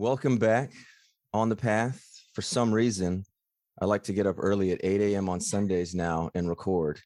Welcome back on the path. For some reason, I like to get up early at 8 a.m. on Sundays now and record.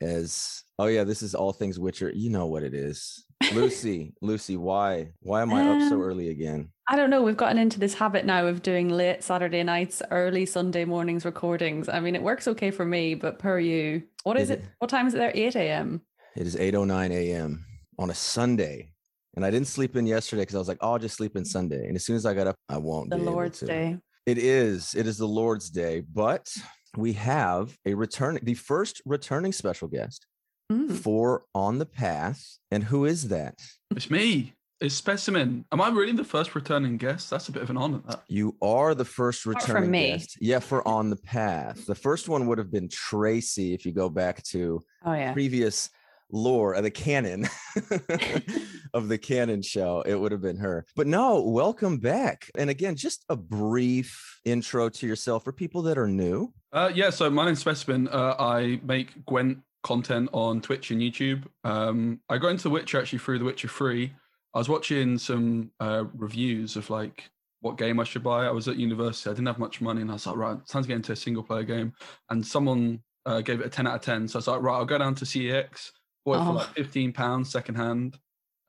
As oh yeah, this is all things Witcher. You know what it is, Lucy. Lucy, why why am I up so Um, early again? I don't know. We've gotten into this habit now of doing late Saturday nights, early Sunday mornings recordings. I mean, it works okay for me, but per you, what is Is it? it- What time is it there? 8 a.m. It is 8:09 a.m. on a Sunday, and I didn't sleep in yesterday because I was like, oh, I'll just sleep in Sunday. And as soon as I got up, I won't. The be able Lord's to. Day. It is. It is the Lord's Day, but we have a return, the first returning special guest Mm. for On the Path. And who is that? It's me. It's Specimen. Am I really the first returning guest? That's a bit of an honor. That. You are the first Apart from returning me. guest. Yeah, for On the Path. The first one would have been Tracy if you go back to Oh, yeah. previous lore of the canon of the canon show it would have been her but no welcome back and again just a brief intro to yourself for people that are new Uh, yeah, so my name's Specimen. Uh, I make Gwent content on Twitch and YouTube. Um, I got into The Witcher actually through The Witcher 3. I was watching some uh, reviews of like what game I should buy. I was at university. I didn't have much money, and I was like, right, time to get into a single player game. And someone uh, gave it a 10 out of 10. So I was like, right, I'll go down to CEX, bought it for Oh. like 15 pounds secondhand.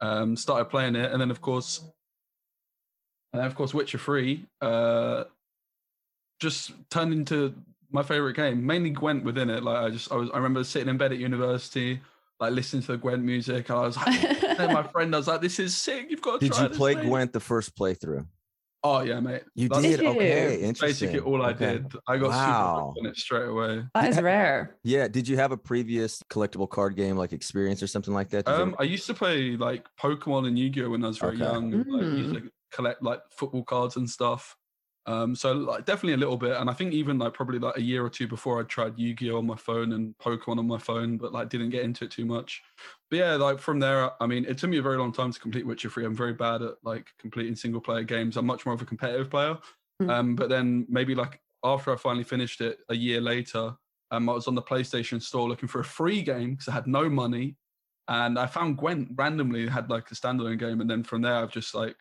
Um, started playing it, and then of course, and then of course, Witcher 3 uh, just turned into my favorite game. Mainly Gwent within it. Like I just, I was, I remember sitting in bed at university, like listening to the Gwent music, and I was like, and my friend, I was like, "This is sick! You've got to did try you this, play mate." Gwent the first playthrough Oh yeah, mate. you That's did Did okay interesting Basically, all I Okay. did. I got super Wow. hooked on it straight away. That is rare. yeah did you have a previous collectible card game like experience or something like that Did Um, ever- I used to play like Pokemon and Yu-Gi-Oh when I was very Okay. young. And, like, used Mm. to collect like football cards and stuff. Um, so like definitely a little bit, and I think even like probably like a year or two before I tried Yu-Gi-Oh on my phone and Pokemon on my phone, but like didn't get into it too much. But yeah, like from there, I mean, it took me a very long time to complete Witcher 3. I'm very bad at like completing single player games. I'm much more of a competitive player. Mm. Um, but then maybe like after I finally finished it a year later, um, I was on the PlayStation store looking for a free game because I had no money, and I found Gwent randomly had like a standalone game, and then from there I've just like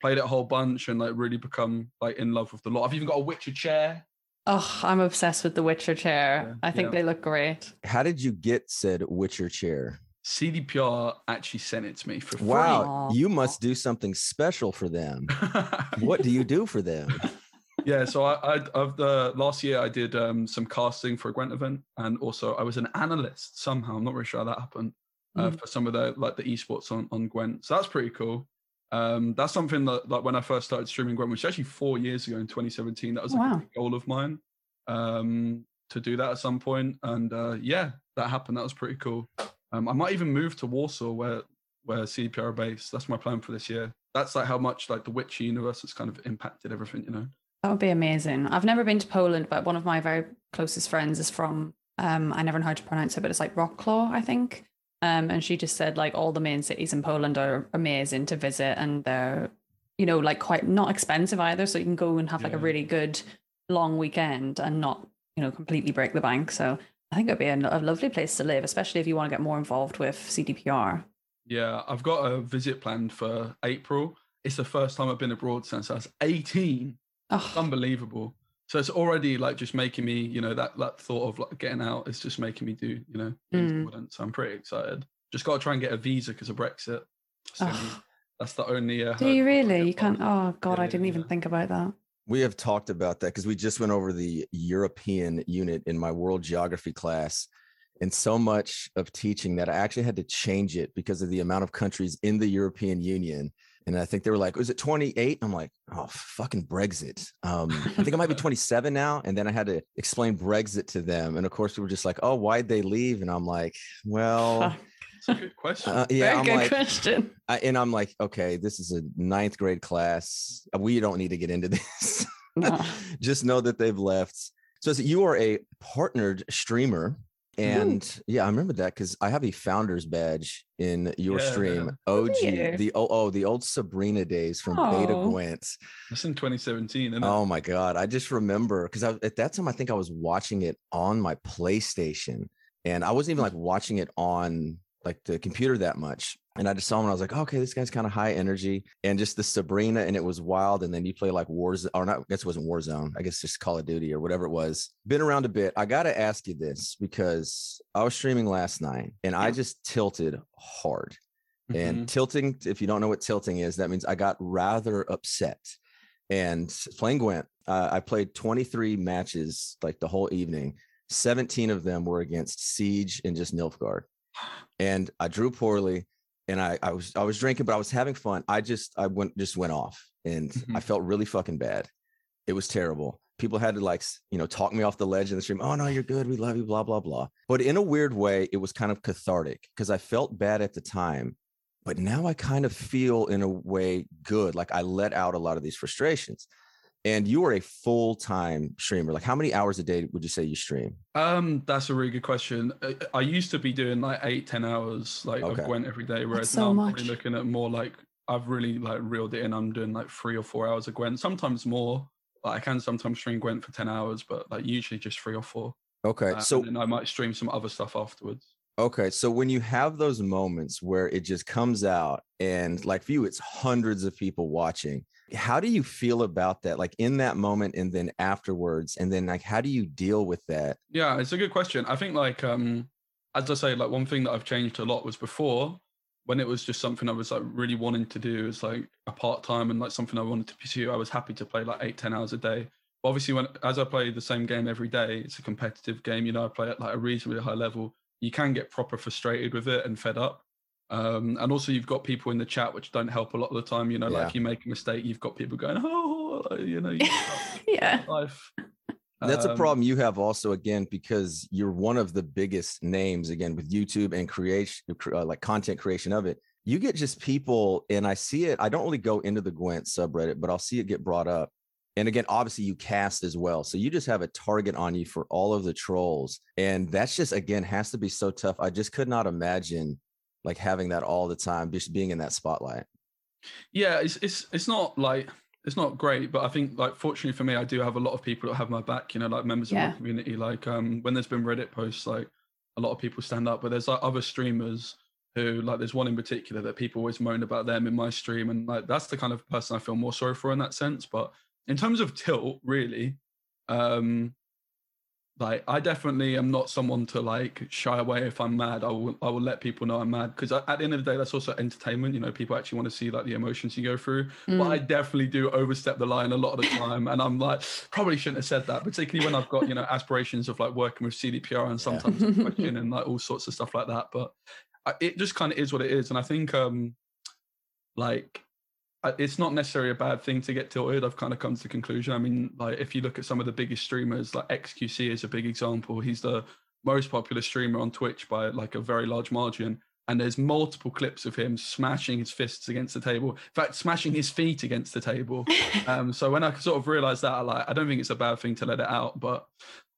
played it a whole bunch and like really become like in love with the lot. I've even got a Witcher chair. Oh, I'm obsessed with the Witcher chair. Yeah, I think yeah. they look great. how did you get said witcher chair CDPR actually sent it to me for free. wow Aw. you must do something special for them what do you do for them yeah, so I, I of the last year I did um, some casting for a Gwent event, and also I was an analyst somehow. I'm not really sure how that happened uh, Mm. for some of the like the esports on on Gwent. So that's pretty cool. Um, that's something that like when I first started streaming Gwent, which is actually four years ago in 2017, that was like Wow. a big goal of mine um, to do that at some point. And uh, yeah, that happened. That was pretty cool. Um, I might even move to Warsaw where where CDPR are based. That's my plan for this year. That's like how much like the Witcher universe has kind of impacted everything, you know. That would be amazing. I've never been to Poland, but one of my very closest friends is from. Um, I never know how to pronounce it, but it's like Wrocław, I think. Um, and she just said like all the main cities in Poland are amazing to visit, and they're, you know, like quite not expensive either. So you can go and have like a really good long weekend and not, you know, completely break the bank. So I think it'd be a, a lovely place to live, especially if you want to get more involved with CDPR. Yeah, I've got a visit planned for April. It's the first time I've been abroad since I was 18. Oh, unbelievable. So it's already like just making me, you know, that that thought of like getting out is just making me do, you know, things I Mm. wouldn't. So I'm pretty excited. Just got to try and get a visa because of Brexit. That's, the only- Oh. that's the only. Uh, do you hurdle I've got to really? You can't. Oh God, Yeah, I didn't yeah, even think about that. We have talked about that because we just went over the European unit in my world geography class. And so much of teaching that I actually had to change it because of the amount of countries in the European Union. And I think they were like, was it 28? I'm like, oh, fucking Brexit. Um, I think it might be 27 now. And then I had to explain Brexit to them. And of course, we were just like, oh, why'd they leave? And I'm like, well, Fuck. It's a good question. uh, yeah, Very I'm good like, question. I, and I'm like, okay, this is a ninth grade class. We don't need to get into this. No. Just know that they've left. So is it- you are a partnered streamer. And yeah, I remember that because I have a founder's badge in your Yeah, stream. yeah. OG, you? the oh, oh, the old Sabrina days from Beta Oh. Gwent. That's in 2017, isn't it? Oh my god, I just remember because at that time I think I was watching it on my PlayStation, and I wasn't even like watching it on like the computer that much. And I just saw him and I was like, okay, this guy's kind of high energy. And just the Sabrina and it was wild. And then you play like Warzone, or not, I guess it wasn't Warzone. I guess just Call of Duty or whatever it was. Been around a bit. I got to ask you this because I was streaming last night and I just tilted hard. And Mhm. tilting, if you don't know what tilting is, that means I got rather upset. And playing Gwent, uh, I played 23 matches like the whole evening. 17 of them were against Siege and just Nilfgaard. And I drew poorly and I, I was I was drinking, but I was having fun. I just I went just went off and I Mhm. felt really fucking bad. It was terrible. People had to like, you know, talk me off the ledge in the stream. Oh no, you're good. We love you, blah, blah, blah. But in a weird way, it was kind of cathartic because I felt bad at the time. But now I kind of feel in a way good. Like I let out a lot of these frustrations. And you are a full-time streamer. Like how many hours a day would you say you stream? Um, that's a really good question. I, I used to be doing like eight, ten hours like Okay. of Gwent every day, whereas so now I'm much. probably looking at more like I've really like reeled it in. I'm doing like three or four hours of Gwent, sometimes more. Like I can sometimes stream Gwent for ten hours, but like usually just three or four. Okay. Uh, so and then I might stream some other stuff afterwards. Okay, so when you have those moments where it just comes out and like for you it's hundreds of people watching, how do you feel about that? Like in that moment and then afterwards and then like how do you deal with that? Yeah, it's a good question. I think like um as I say, like one thing that I've changed a lot was before when it was just something I was like really wanting to do as like a part time and like something I wanted to pursue. I was happy to play like eight, ten hours a day. But obviously, when as I play the same game every day, it's a competitive game. You know, I play at like a reasonably high level. You can get proper frustrated with it and fed up. Um, and also, you've got people in the chat which don't help a lot of the time. You know, like Yeah. if you make a mistake, you've got people going, "Oh, you know, yeah. life." That's a Um, problem you have also again because you're one of the biggest names again with YouTube and creation uh, like content creation of it. You get just people and I see it I don't really go into the Gwent subreddit, but I'll see it get brought up. And again, obviously you cast as well. So you just have a target on you for all of the trolls. And that's just again has to be so tough. I just could not imagine like having that all the time, just being in that spotlight. yeah it's it's it's not like it's not great but i think like fortunately for me i do have a lot of people that have my back you know like members of the community like um when there's been reddit posts like a lot of people stand up but there's like other streamers who like there's one in particular that people always moan about them in my stream and like that's the kind of person i feel more sorry for in that sense but in terms of tilt really um like I definitely am not someone to like shy away if I'm mad. I will I will let people know I'm mad because at the end of the day that's also entertainment. You know, people actually want to see like the emotions you go through. But Mm. I definitely do overstep the line a lot of the time, and I'm like probably shouldn't have said that, particularly when I've got you know aspirations of like working with CDPR and sometimes I'm questioning like all sorts of stuff like that. But I, it just kind of is what it is, and I think um like it's not necessarily a bad thing to get tilted. I've kind of come to the conclusion. I mean, like if you look at some of the biggest streamers, like XQC is a big example. He's the most popular streamer on Twitch by like a very large margin. And there's multiple clips of him smashing his fists against the table. In fact, smashing his feet against the table. Um, so when I sort of realized that, I like I don't think it's a bad thing to let it out, but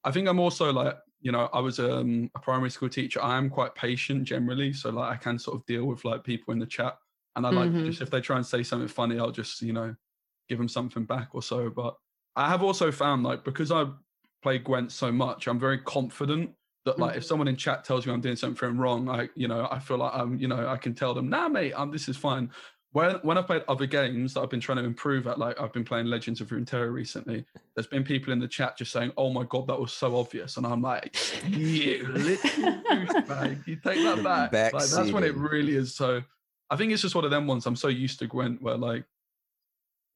I think I'm also like you know I was um, a primary school teacher. I am quite patient generally, so like I can sort of deal with like people in the chat, and I like Mhm. just if they try and say something funny, I'll just you know give them something back or so. But I have also found like because I play Gwent so much, I'm very confident that like if Mhm. someone in chat tells me I'm doing something wrong, I you know I feel like I'm you know I can tell them, nah mate, um, this is fine when when I've played other games that I've been trying to improve at, like I've been playing Legends of Runeterra recently, there's been people in the chat just saying, "Oh my god, that was so obvious," and I'm like, "You little douchebag, you take that back." Like, that's when it really is. So I think it's just one of them ones. I'm so used to Gwent where like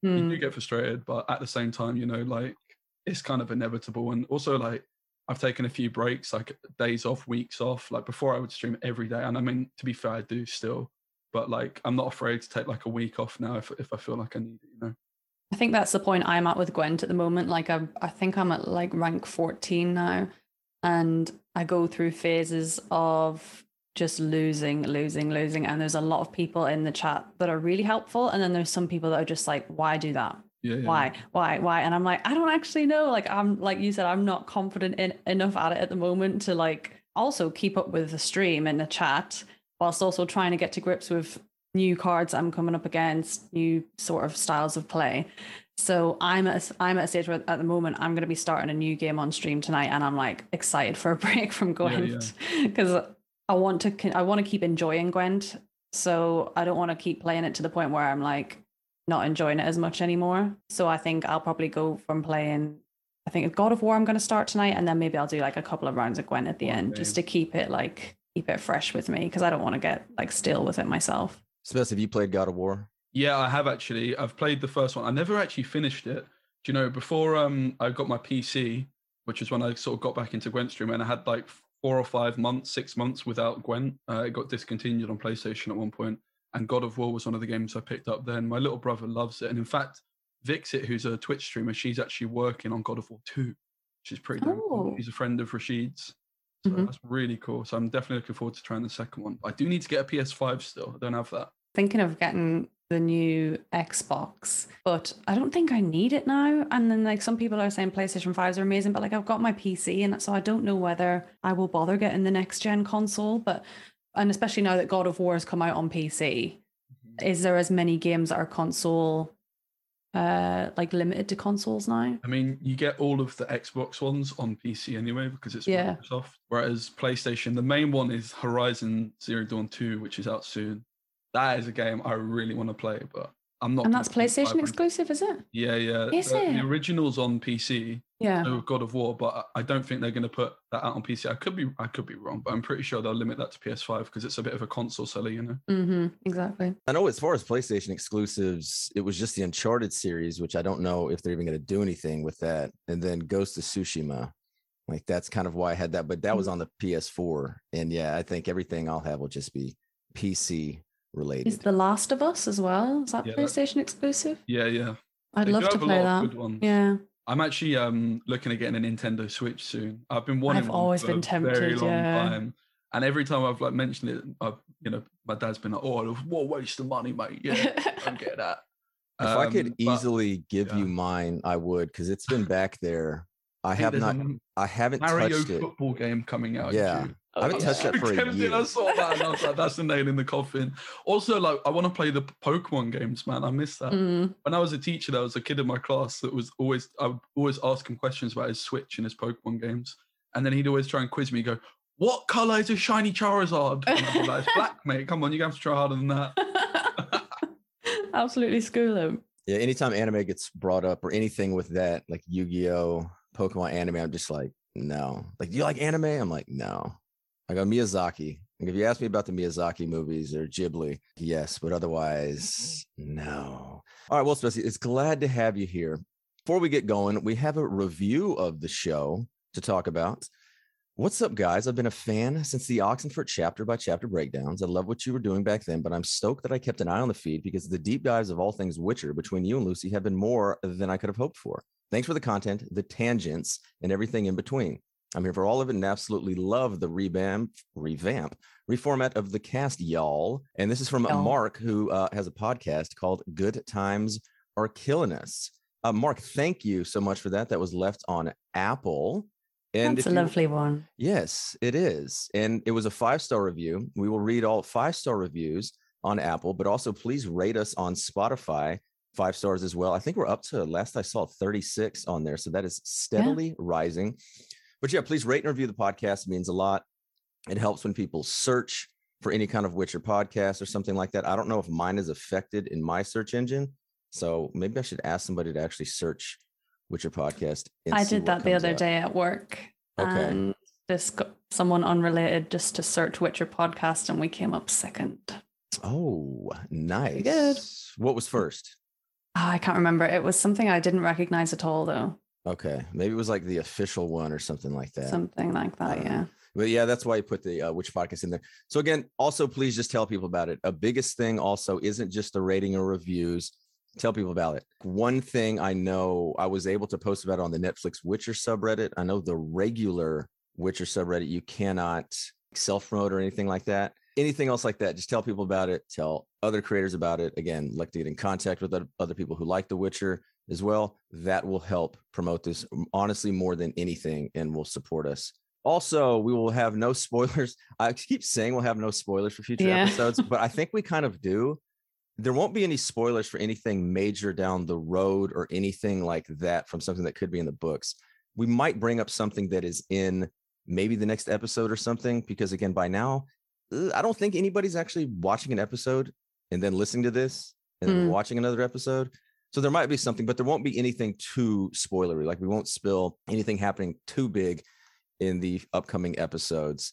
you do hmm. get frustrated, but at the same time, you know, like it's kind of inevitable. And also, like I've taken a few breaks, like days off, weeks off. Like before, I would stream every day, and I mean, to be fair, I do still. But like, I'm not afraid to take like a week off now if if I feel like I need it. You know. I think that's the point I'm at with Gwent at the moment. Like I, I think I'm at like rank 14 now, and I go through phases of just losing, losing, losing. And there's a lot of people in the chat that are really helpful, and then there's some people that are just like, "Why do that? Yeah. yeah. Why? Why? Why?" And I'm like, I don't actually know. Like I'm like you said, I'm not confident in enough at it at the moment to like also keep up with the stream and the chat, whilst also trying to get to grips with new cards I'm coming up against, new sort of styles of play. So I'm at a, I'm at a stage where at the moment I'm going to be starting a new game on stream tonight, and I'm like excited for a break from Yeah, yeah. Gwent because I want to I want to keep enjoying Gwent, so I don't want to keep playing it to the point where I'm like not enjoying it as much anymore. So I think I'll probably go from playing. I think God of War I'm going to start tonight, and then maybe I'll do like a couple of rounds of Gwent at the end just to keep it like keep it fresh with me because I don't want to get like still with it myself. Spence, have you played God of War? Yeah, I have actually. I've played the first one. I never actually finished it. Do you know before um I got my PC, which was when I sort of got back into Gwent stream, and I had like four or five months, six months without Gwent. Uh, it got discontinued on PlayStation at one point, and God of War was one of the games I picked up then. My little brother loves it, and in fact, Vixit, who's a Twitch streamer, she's actually working on God of War 2, She's pretty damn cool. Oh. She's a friend of Rashid's. So Mhm. that's really cool. So I'm definitely looking forward to trying the second one. I do need to get a PS5 still. I don't have that. Thinking of getting the new Xbox, but I don't think I need it now. And then like some people are saying PlayStation 5s are amazing, but like I've got my PC and so I don't know whether I will bother getting the next gen console. But and especially now that God of War has come out on PC, is there as many games that are console uh like limited to consoles now? I mean, you get all of the Xbox ones on PC anyway because it's Yeah. Microsoft. Whereas PlayStation, the main one is Horizon Zero Dawn 2, which is out soon. That is a game I really want to play, but I'm not. And that's PlayStation exclusive, is it? Yeah, yeah. Is the, it? the original's on PC, Yeah. so God of War, but I I don't think they're going to put that out on PC. I could be, I could be wrong, but I'm pretty sure they'll limit that to PS5 because it's a bit of a console seller, you know. Mm-hmm. Exactly. I know as far as PlayStation exclusives, it was just the Uncharted series, which I don't know if they're even going to do anything with that. And then Ghost of Tsushima. Like that's kind of why I had that, but that Mm. was on the PS4. And yeah, I think everything I'll have will just be PC related. Is The Last of Us as well? Is that Yeah, that- PlayStation exclusive? Yeah, yeah. I'd They love to play that. of good ones. Yeah. I'm actually um looking at getting a Nintendo Switch soon. I've been wanting. I've one always for been a very tempted, long yeah. time, and every time I've like mentioned it, I've you know my dad's been like, "Oh, what a waste of money, mate." Yeah, don't get that. if I could Um, but easily give yeah. you mine, I would, because it's been back there. I think have there's a not, M- I haven't Mario touched it. football game coming out. in Yeah. June. I haven't Oh, touched yeah. that for a year. I saw that and I was like, that's the nail in the coffin. Also, like, I want to play the Pokemon games, man. I miss that. Mm. When I was a teacher, there was a kid in my class that was always, I would always ask him questions about his Switch and his Pokemon games. And then he'd always try and quiz me, go, What color is a shiny Charizard? And I'd be like, It's black, mate. Come on, you have to try harder than that. Absolutely school him. Yeah, anytime anime gets brought up or anything with that, like Yu-Gi-Oh, Pokemon anime, I'm just like, no. Like, do you like anime? I'm like, no. I go Miyazaki. If you ask me about the Miyazaki movies or Ghibli, yes, but otherwise, no. All right, well, Spencer, it's glad to have you here. Before we get going, we have a review of the show to talk about. What's up, guys? I've been a fan since the Oxenfurt chapter by chapter breakdowns. I love what you were doing back then, but I'm stoked that I kept an eye on the feed because the deep dives of all things Witcher between you and Lucy have been more than I could have hoped for. Thanks for the content, the tangents, and everything in between. I'm here for all of it and absolutely love the revamp, revamp, reformat of the cast, y'all. And this is from uh. Mark, who uh, has a podcast called Good Times Are Killing Us. Uh, Mark, thank you so much for that. That was left on Apple. And That's a you- lovely one. Yes, it is. And it was a five star review. We will read all five star reviews on Apple, but also please rate us on Spotify five stars as well. I think we're up to last I saw 36 on there. So that is steadily rising. But yeah, please rate and review the podcast. It means a lot. It helps when people search for any kind of Witcher podcast or something like that. I don't know if mine is affected in my search engine. So maybe I should ask somebody to actually search Witcher podcast. I did that the other up. day at work. Okay. And this got someone unrelated just to search Witcher podcast, and we came up second. Oh, nice. good. What was first? Ah, I can't remember. It was something I didn't recognize at all, though. Okay, maybe it was like the official one or something like that. Something like that. Uh, Yeah. But yeah, that's why I put the uh, which podcast in there. So again, also please just tell people about it. A biggest thing also isn't just the rating or reviews. Tell people about it. One thing I know I was able to post about it on the Netflix Witcher subreddit. I know the regular Witcher subreddit you cannot self promote or anything like that. Anything else like that, just tell people about it. Tell other creators about it. Again, like to get in contact with other- people who like The Witcher as well. That will help promote this honestly more than anything and will support us. Also, we will have no spoilers. I keep saying we'll have no spoilers for future Yeah. episodes, but I think we kind of do. There won't be any spoilers for anything major down the road or anything like that from something that could be in the books. We might bring up something that is in maybe the next episode or something. Because again, by now, I don't think anybody's actually watching an episode and then listening to this and then Mm. watching another episode. So there might be something, but there won't be anything too spoilery. Like we won't spill anything happening too big in the upcoming episodes.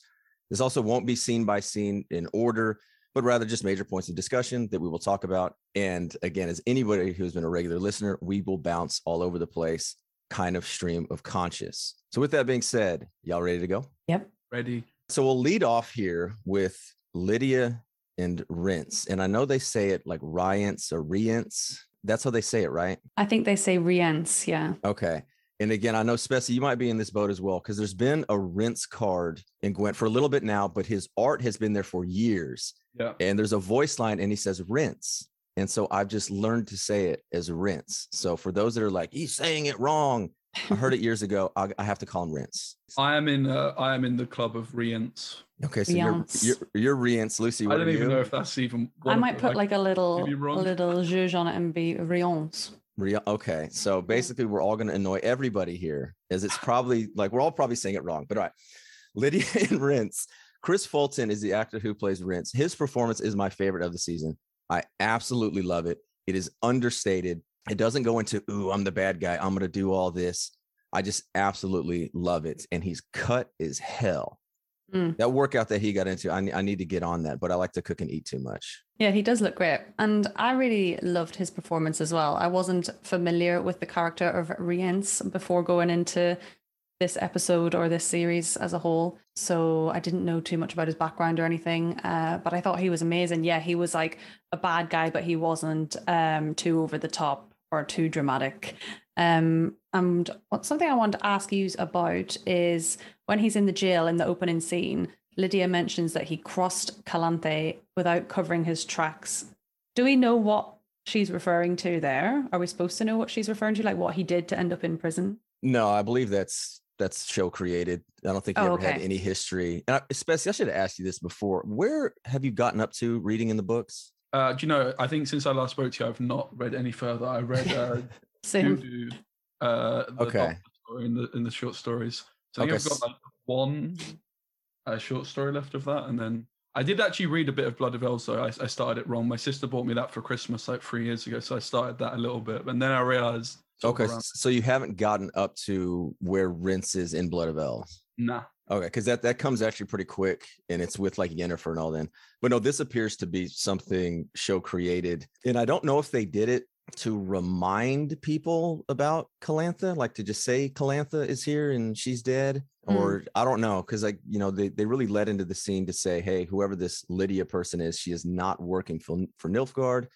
This also won't be scene by scene in order, but rather just major points of discussion that we will talk about. And again, as anybody who's been a regular listener, we will bounce all over the place, kind of stream of conscious. So with that being said, y'all ready to go? Yep. Ready? So we'll lead off here with Lydia and Rince. And I know they say it like Ryance or Rience. That's how they say it, right? I think they say rience. Yeah. Okay. And again, I know Spessy, you might be in this boat as well, because there's been a Rince card in Gwent for a little bit now, but his art has been there for years. Yeah. And there's a voice line and he says rinse. And so I've just learned to say it as rinse. So for those that are like, he's saying it wrong, I heard it years ago. I, I have to call him rinse. I am in. Uh, I am in the club of Rience. Okay, so you're, Rience. you're you're rinse, Lucy. I don't are even you? know if that's even. I might put like a little, maybe a wrong. little zhuzh on it and be rience. Ria- okay, so basically, we're all going to annoy everybody here, as it's probably like we're all probably saying it wrong. But all right, Lydia and Rince. Chris Fulton is the actor who plays Rince. His performance is my favorite of the season. I absolutely love it. It is understated. It doesn't go into, ooh, I'm the bad guy. I'm going to do all this. I just absolutely love it. And he's cut as hell. Mm. That workout that he got into, I, I need to get on that, but I like to cook and eat too much. Yeah, he does look great. And I really loved his performance as well. I wasn't familiar with the character of Rience before going into this episode or this series as a whole. So I didn't know too much about his background or anything. Uh, but I thought he was amazing. Yeah, he was like a bad guy, but he wasn't um, too over the top or too dramatic. Um, and what something I want to ask you about is when he's in the jail in the opening scene, Lydia mentions that he crossed Calanthe without covering his tracks. Do we know what she's referring to there? Are we supposed to know what she's referring to, like what he did to end up in prison? No, I believe that's that's show created. I don't think he Oh, ever had any history. And I, especially, I should have asked you this before. Where have you gotten up to reading in the books? Uh, do you know? I think since I last spoke to you, I've not read any further. I read uh, Same. Dudu, uh, the Okay. story in the in the short stories. So I think Okay, I've got like one uh, short story left of that, and then I did actually read a bit of Blood of Elves. Though I, I started it wrong. My sister bought me that for Christmas like three years ago, so I started that a little bit, and then I realized. Okay, around- so you haven't gotten up to where Rince is in Blood of Elves. Nah. Okay, because that that comes actually pretty quick, and it's with like Yennefer and all. Then, but no, this appears to be something show created, and I don't know if they did it to remind people about Calanthe, like to just say Calanthe is here and she's dead, Mm. or I don't know, because like you know they they really led into the scene to say, hey, whoever this Lydia person is, she is not working for for Nilfgaard,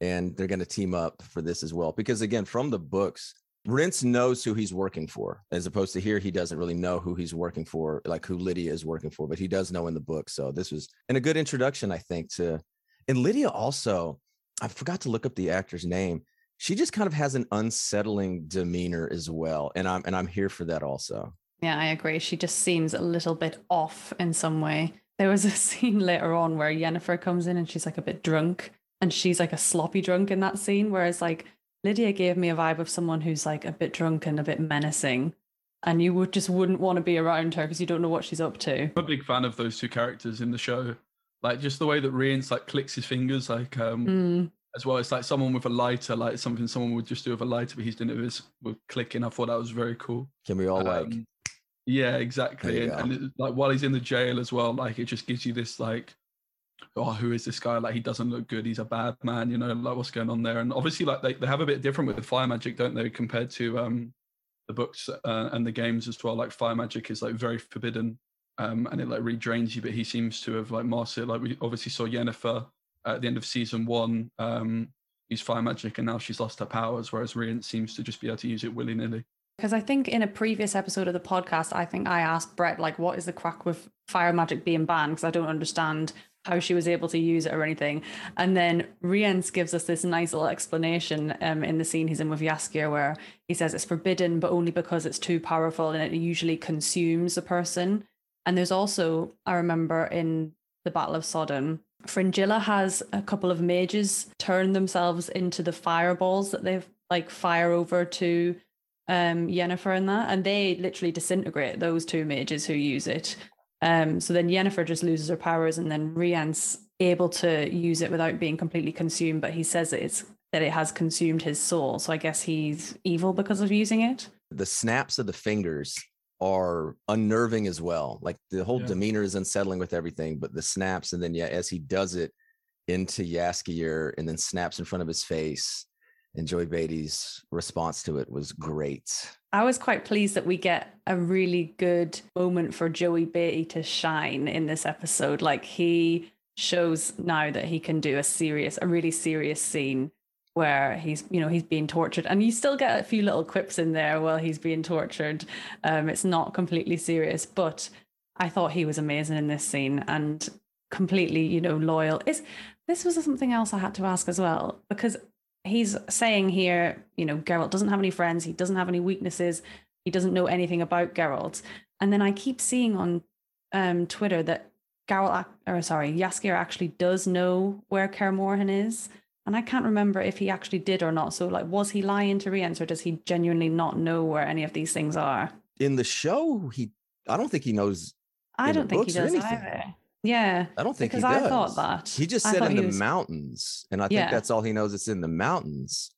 and they're going to team up for this as well. Because again, from the books, Rince knows who he's working for, as opposed to here, he doesn't really know who he's working for, like who Lydia is working for, but he does know in the book. So this was and a good introduction, I think, to and Lydia also, I forgot to look up the actor's name. She just kind of has an unsettling demeanor as well. And I'm and I'm here for that also. Yeah, I agree. She just seems a little bit off in some way. There was a scene later on where Yennefer comes in and she's like a bit drunk and she's like a sloppy drunk in that scene. Whereas like Lydia gave me a vibe of someone who's like a bit drunk and a bit menacing. And you would just wouldn't want to be around her because you don't know what she's up to. I'm a big fan of those two characters in the show. Like just the way that Rience like clicks his fingers, like um Mm, as well. It's like someone with a lighter, like something someone would just do with a lighter, but he's doing it with, his, with clicking. I thought that was very cool. Can we all like Um, yeah, exactly. And, and it, like while he's in the jail as well, like it just gives you this like, oh, who is this guy? Like he doesn't look good. He's a bad man. You know, like what's going on there? And obviously, like they, they have a bit different with fire magic, don't they, compared to um the books uh, and the games as well. Like fire magic is like very forbidden, um, and it like really drains you. But he seems to have like mastered. Like we obviously saw Yennefer at the end of season one. Um, use fire magic, and now she's lost her powers, whereas Rience seems to just be able to use it willy nilly. Because I think in a previous episode of the podcast, I think I asked Brett, like, what is the crack with fire magic being banned? Because I don't understand how she was able to use it or anything. And then Rience gives us this nice little explanation um, in the scene he's in with Jaskier, where he says it's forbidden, but only because it's too powerful and it usually consumes a person. And there's also, I remember in the Battle of Sodden, Fringilla has a couple of mages turn themselves into the fireballs that they've like fire over to um Yennefer and that, and they literally disintegrate those two mages who use it. Um, so then Yennefer just loses her powers, and then Rien's able to use it without being completely consumed. But he says that it's that it has consumed his soul. So I guess he's evil because of using it. The snaps of the fingers are unnerving as well. Like the whole Yeah. demeanor is unsettling with everything, but the snaps, and then yeah, as he does it into Jaskier and then snaps in front of his face, and Joey Batey's response to it was great. I was quite pleased that we get a really good moment for Joey Beatty to shine in this episode. Like he shows now that he can do a serious, a really serious scene where he's, you know, he's being tortured, and you still get a few little quips in there while he's being tortured. Um, it's not completely serious, but I thought he was amazing in this scene and completely, you know, loyal. Is this was something else I had to ask as well because he's saying here, you know, Geralt doesn't have any friends, he doesn't have any weaknesses, he doesn't know anything about Geralt. And then I keep seeing on um, Twitter that Geralt, or sorry, Jaskier actually does know where Kaer Morhen is. And I can't remember if he actually did or not. So, like, was he lying to Rience or does he genuinely not know where any of these things are? In the show, he I don't think he knows. I don't think he does anything. either. Yeah. I don't think Because he I does. thought that. He just I said in the was- mountains, and I think Yeah. that's all he knows. It's in the mountains.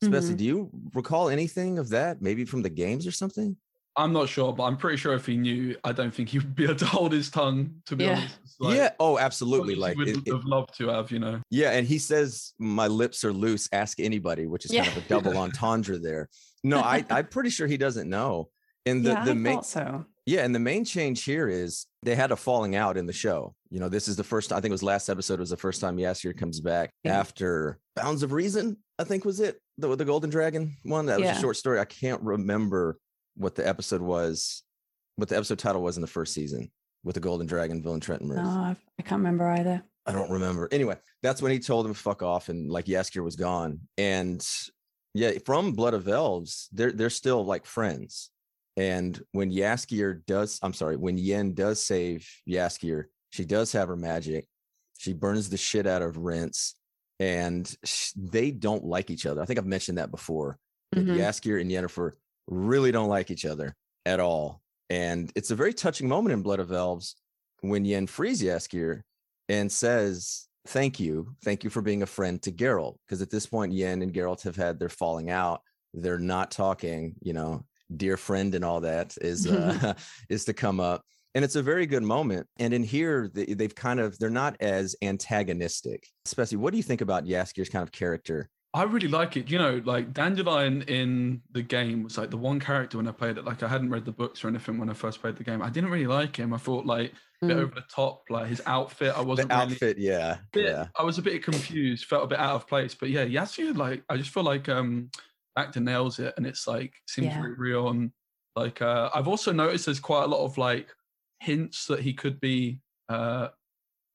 Especially, Mhm. do you recall anything of that? Maybe from the games or something? I'm not sure, but I'm pretty sure if he knew, I don't think he would be able to hold his tongue. To be Yeah. honest, like, yeah. Oh, absolutely. Like, he it- would it- have loved to have, you know. yeah. And he says, "My lips are loose. Ask anybody," which is kind of a double entendre there. No, I, I'm pretty sure he doesn't know. And the yeah, the I main thought so. Yeah, and the main change here is they had a falling out in the show. You know, this is the first. I think it was last episode it was the first time Jaskier comes back Yeah. after Bounds of Reason. I think was it the the Golden Dragon one. That was Yeah. a short story. I can't remember what the episode was, what the episode title was in the first season with the Golden Dragon villain Trenton Murs. No, oh, I I can't remember either. I don't remember. Anyway, that's when he told him fuck off and like Jaskier was gone. And yeah, from Blood of Elves, they're they're still like friends. And when Jaskier does, I'm sorry, when Yen does save Jaskier, she does have her magic. She burns the shit out of Rince, and sh- they don't like each other. I think I've mentioned that before. That Mhm. Jaskier and Yennefer really don't like each other at all. And it's a very touching moment in Blood of Elves when Yen frees Jaskier and says, Thank you. Thank you for being a friend to Geralt. Because at this point, Yen and Geralt have had their falling out. They're not talking, you know, dear friend and all that is uh, is to come up. And it's a very good moment. And in here, they, they've kind of they're not as antagonistic. Especially, what do you think about Jaskier's kind of character? I really like it. You know, like Dandelion in the game was like the one character when I played it. Like I hadn't read the books or anything when I first played the game. I didn't really like him. I thought like a bit Mm. over the top, like his outfit. I wasn't really outfit, yeah, bit, yeah. I was a bit confused, felt a bit out of place. But yeah, Yasu, like I just feel like um actor nails it and it's like seems Yeah. very real and like uh I've also noticed there's quite a lot of like hints that he could be uh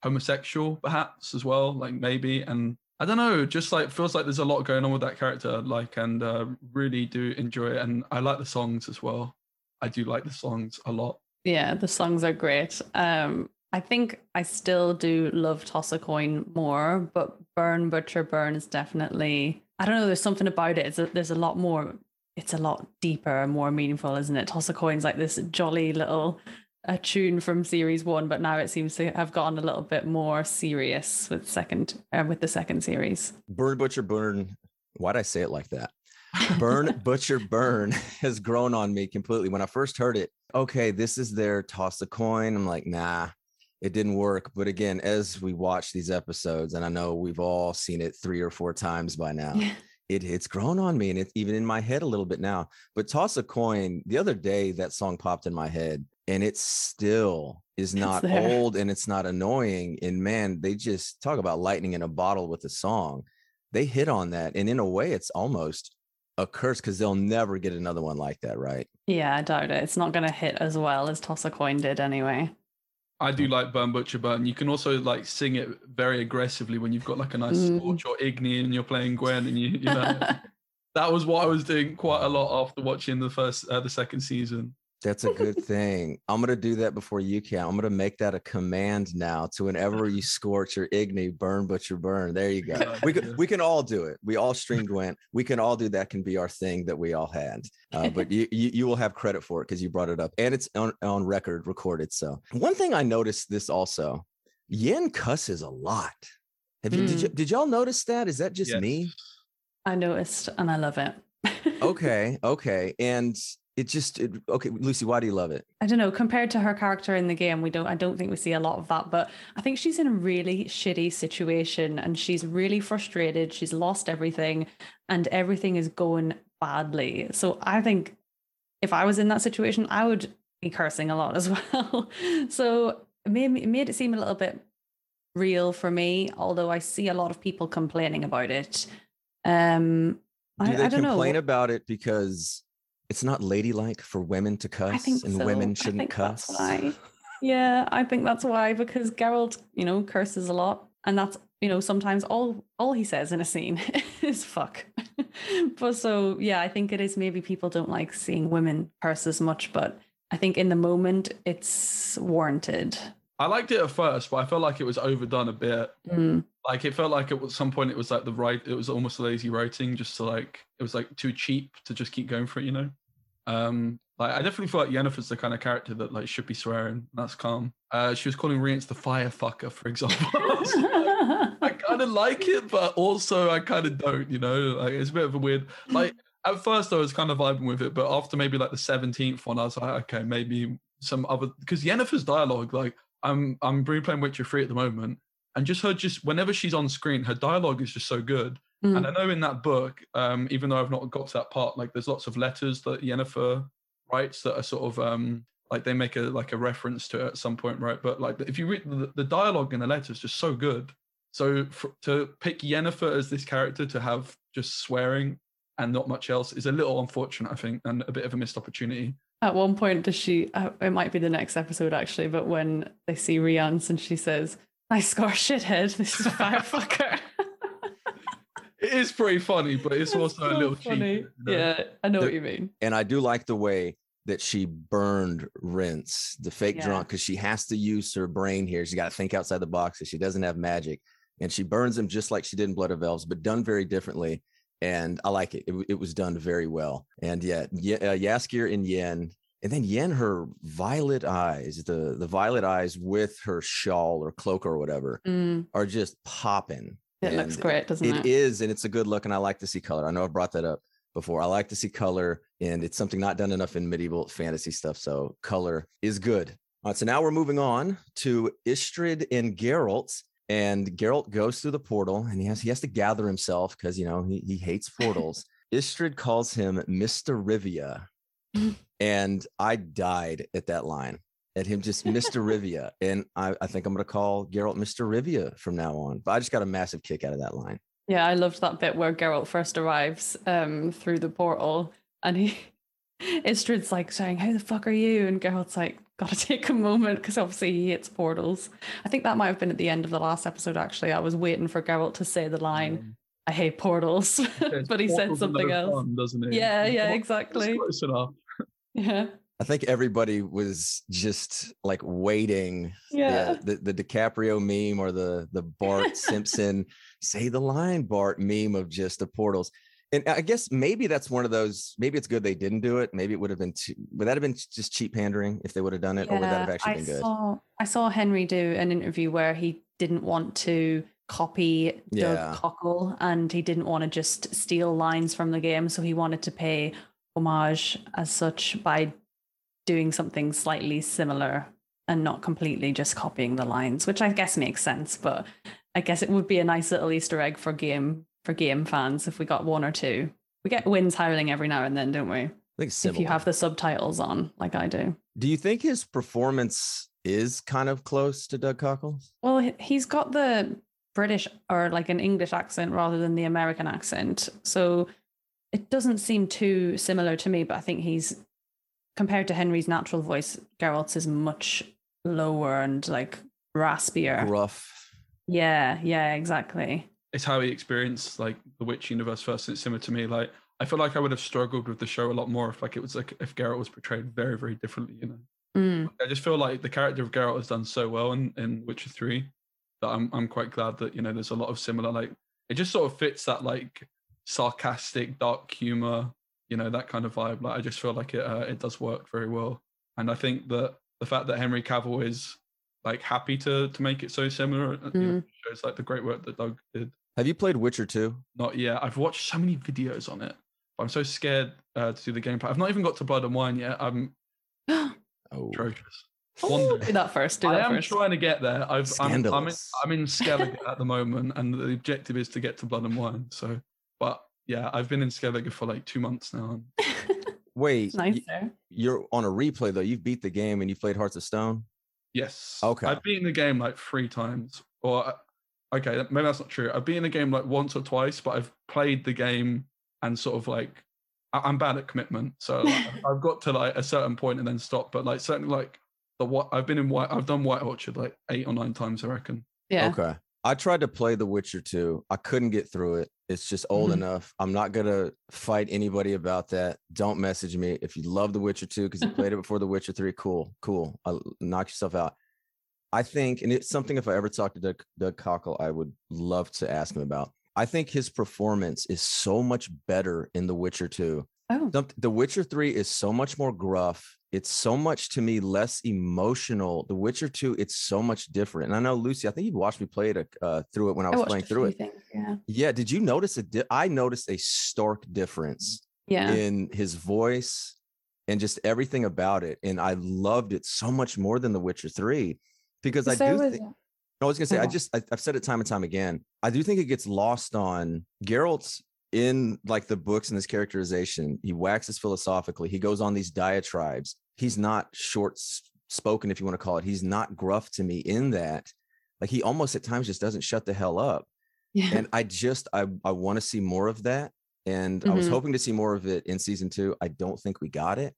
homosexual perhaps as well, like maybe and I don't know, just like feels like there's a lot going on with that character, like and uh really do enjoy it and I like the songs as well. I do like the songs a lot. Yeah, the songs are great. Um, I think I still do love Toss a Coin more, but Burn Butcher Burn is definitely. I don't know. There's something about it. It's a, there's a lot more. It's a lot deeper and more meaningful, isn't it? Toss a Coin's like this jolly little a tune from series one, but now it seems to have gotten a little bit more serious with second uh, with the second series. Burn Butcher Burn. Why'd I say it like that? Burn Butcher Burn has grown on me completely. When I first heard it, okay, this is their toss a coin. I'm like, nah, it didn't work. But again, as we watch these episodes, and I know we've all seen it three or four times by now, it it's grown on me and it's even in my head a little bit now. But toss a coin, the other day that song popped in my head and it still is not old and it's not annoying. And man, they just talk about lightning in a bottle with a song. They hit on that. And in a way, it's almost a curse because they'll never get another one like that, right? Yeah, I doubt it. It's not going to hit as well as Toss a Coin did anyway. I do like Burn Butcher Burn. You can also like sing it very aggressively when you've got like a nice Mm. Scorch or Igni and you're playing Gwent and you you know that was what I was doing quite a lot after watching the first uh, the second season. That's a good thing. I'm gonna do that before you can. I'm gonna make that a command now. To whenever you scorch or Igni, burn, butcher, burn. There you go. We can we can all do it. We all streamed Gwent. We can all do that. Can be our thing that we all had. Uh, but you, you you will have credit for it because you brought it up and it's on on record, recorded. So one thing I noticed this also, Yen cusses a lot. Have you did, you, did y'all notice that? Is that just Yes. me? I noticed and I love it. Okay, okay, and it just it, okay. Lucy, why do you love it? I don't know. Compared to her character in the game, we don't. I don't think we see a lot of that. But I think she's in a really shitty situation, and she's really frustrated. She's lost everything, and everything is going badly. So I think if I was in that situation, I would be cursing a lot as well. so it made it made it seem a little bit real for me. Although I see a lot of people complaining about it. Um, Do I, they I complain know. about it because it's not ladylike for women to cuss I think and so. women shouldn't think cuss? That's why. Yeah, I think that's why because Geralt, you know, curses a lot, and that's you know sometimes all all he says in a scene is fuck. but so yeah, I think it is maybe people don't like seeing women curse as much, but I think in the moment it's warranted. I liked it at first, but I felt like it was overdone a bit. Mm. Like it felt like at some point it was like the right, it was almost lazy writing, just to like it was like too cheap to just keep going for it, you know. Um, like I definitely feel like Yennefer's the kind of character that like should be swearing. That's calm. Uh, she was calling Rience the fire fucker, for example. I kind of like it, but also I kind of don't. You know, like it's a bit of a weird. Like at first I was kind of vibing with it, but after maybe like the seventeenth one, I was like, okay, maybe some other because Yennefer's dialogue, like I'm I'm replaying Witcher three at the moment, and just her just whenever she's on screen, her dialogue is just so good. Mm. And I know in that book, um, even though I've not got to that part, like there's lots of letters that Yennefer writes that are sort of um like they make a like a reference to it at some point, right? But like if you read the, the dialogue in the letter is just so good. So for, to pick Yennefer as this character to have just swearing and not much else is a little unfortunate, I think, and a bit of a missed opportunity. At one point, does she? Uh, it might be the next episode actually, but when they see Riance and she says, "Nice score, shithead. This is a firefucker." It is pretty funny, but it's also a little funny. cheap. you know? Yeah, I know The- what you mean. And I do like the way that she burned Rince, the fake Yeah. drunk, because she has to use her brain here. She got to think outside the box because she doesn't have magic. And she burns him just like she did in Blood of Elves, but done very differently. And I like it. It, it was done very well. And yeah, Ye- uh, Jaskier and Yen. And then Yen, her violet eyes, the, the violet eyes with her shawl or cloak or whatever, Mm, are just popping. It looks great, doesn't it? It is, and it's a good look, and I like to see color. I know I've brought that up before. I like to see color, and it's something not done enough in medieval fantasy stuff. So color is good. All right, so now we're moving on to Istredd and Geralt. And Geralt goes through the portal and he has he has to gather himself because you know he, he hates portals. Istredd calls him Mr. Rivia. Mm. and I died at that line. At him just Mr. Rivia. And I, I think I'm gonna call Geralt Mr. Rivia from now on. But I just got a massive kick out of that line. Yeah, I loved that bit where Geralt first arrives um, through the portal and he Istredd's like saying, Who the fuck are you? And Geralt's like, Gotta take a moment because obviously he hates portals. I think that might have been at the end of the last episode, actually. I was waiting for Geralt to say the line, Um, I hate portals. but he said portals are something else. fun, doesn't it? Yeah, yeah, It's exactly. close enough. Yeah. I think everybody was just like waiting. Yeah. The, the, the DiCaprio meme or the the Bart Simpson say the line Bart meme of just the portals. And I guess maybe that's one of those. Maybe it's good they didn't do it. Maybe it would have been too. Would that have been just cheap pandering if they would have done it, or would that have actually I been good? Saw, I saw Henry do an interview where he didn't want to copy Yeah. Doug Cockle and he didn't want to just steal lines from the game. So he wanted to pay homage as such by doing something slightly similar and not completely just copying the lines, which I guess makes sense. But I guess it would be a nice little Easter egg for game for game fans if we got one or two. We get wins howling every now and then, don't we? If you have the subtitles on, like I do. Do you think his performance is kind of close to Doug Cockle's? Well, he's got the British or like an English accent rather than the American accent. So it doesn't seem too similar to me, but I think he's compared to Henry's natural voice, Geralt's is much lower and like raspier. Rough. Yeah, yeah, exactly. it's how he experienced like the Witch universe first. and It's similar to me. Like I feel like I would have struggled with the show a lot more if like it was like if Geralt was portrayed very very differently. You know, Mm. I just feel like the character of Geralt has done so well in, in Witcher Three that I'm I'm quite glad that you know there's a lot of similar like it just sort of fits that like sarcastic dark humor you know that kind of vibe like I just feel like it uh, it does work very well and I think that the fact that Henry Cavill is like happy to to make it so similar uh, you know, shows like the great work that Doug did. Have you played Witcher 2? Not yet. I've watched so many videos on it. But I'm so scared uh, to do the gameplay. I've not even got to Blood and Wine yet. I'm Oh, atrocious. Ooh, One do that first. Do I that am first. trying to get there. I've, I'm, I'm in, Scandalous. I'm in Skellige at the moment, and the objective is to get to Blood and Wine. So, but yeah, I've been in Skellige for like two months now. wait. nice. You're on a replay though. You've beat the game and you played Hearts of Stone. Yes. Okay. I've beaten the game like three times. Or uh, okay, maybe that's not true. I've beaten the game like once or twice, but I've played the game and sort of like I- I'm bad at commitment. So like, I've got to like a certain point and then stop. But like certainly like the what I've been in White I've done White Orchard like eight or nine times, I reckon. Yeah. Okay. I tried to play The Witcher 2. I couldn't get through it. It's just old Mhm. enough. I'm not going to fight anybody about that. Don't message me. If you love The Witcher 2 because you played it before The Witcher 3, cool, cool. i knock yourself out. I think, and it's something if I ever talk to Doug, Doug Cockle, I would love to ask him about. I think his performance is so much better in The Witcher 2 Oh. The Witcher 3 is so much more gruff. It's so much to me less emotional. The Witcher 2, it's so much different. And I know Lucy, I think you watched me play it uh, through it when I I was watched playing through it. things, Yeah. Yeah, did you notice it? di- I noticed a stark difference Yeah. in his voice and just everything about it and I loved it so much more than The Witcher 3 because I do think I was gonna say, I just I, I've said it time and time again. I do think it gets lost on Geralt's in like the books and his characterization. He waxes philosophically. He goes on these diatribes. He's not short spoken, if you want to call it. He's not gruff to me in that. Like he almost at times just doesn't shut the hell up. yeah. And I just I I want to see more of that. And I was Mhm. hoping to see more of it in season two. I don't think we got it.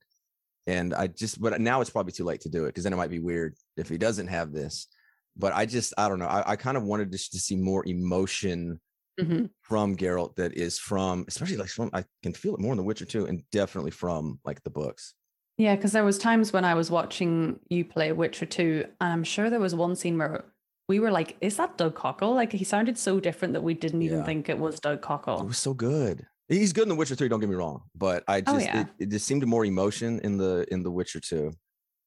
And I just, but now it's probably too late to do it because then it might be weird if he doesn't have this. But I just, I don't know. I, I kind of wanted just to see more emotion Mhm. from Geralt that is from, especially like from, I can feel it more in The Witcher too, and definitely from like the books. Yeah, because there was times when I was watching you play Witcher 2, and I'm sure there was one scene where we were like, is that Doug Cockle? Like he sounded so different that we didn't even Yeah. think it was Doug Cockle. It was so good. He's good in The Witcher 3, don't get me wrong. But I Oh, just, yeah. it, it just seemed more emotion in the, in The Witcher 2.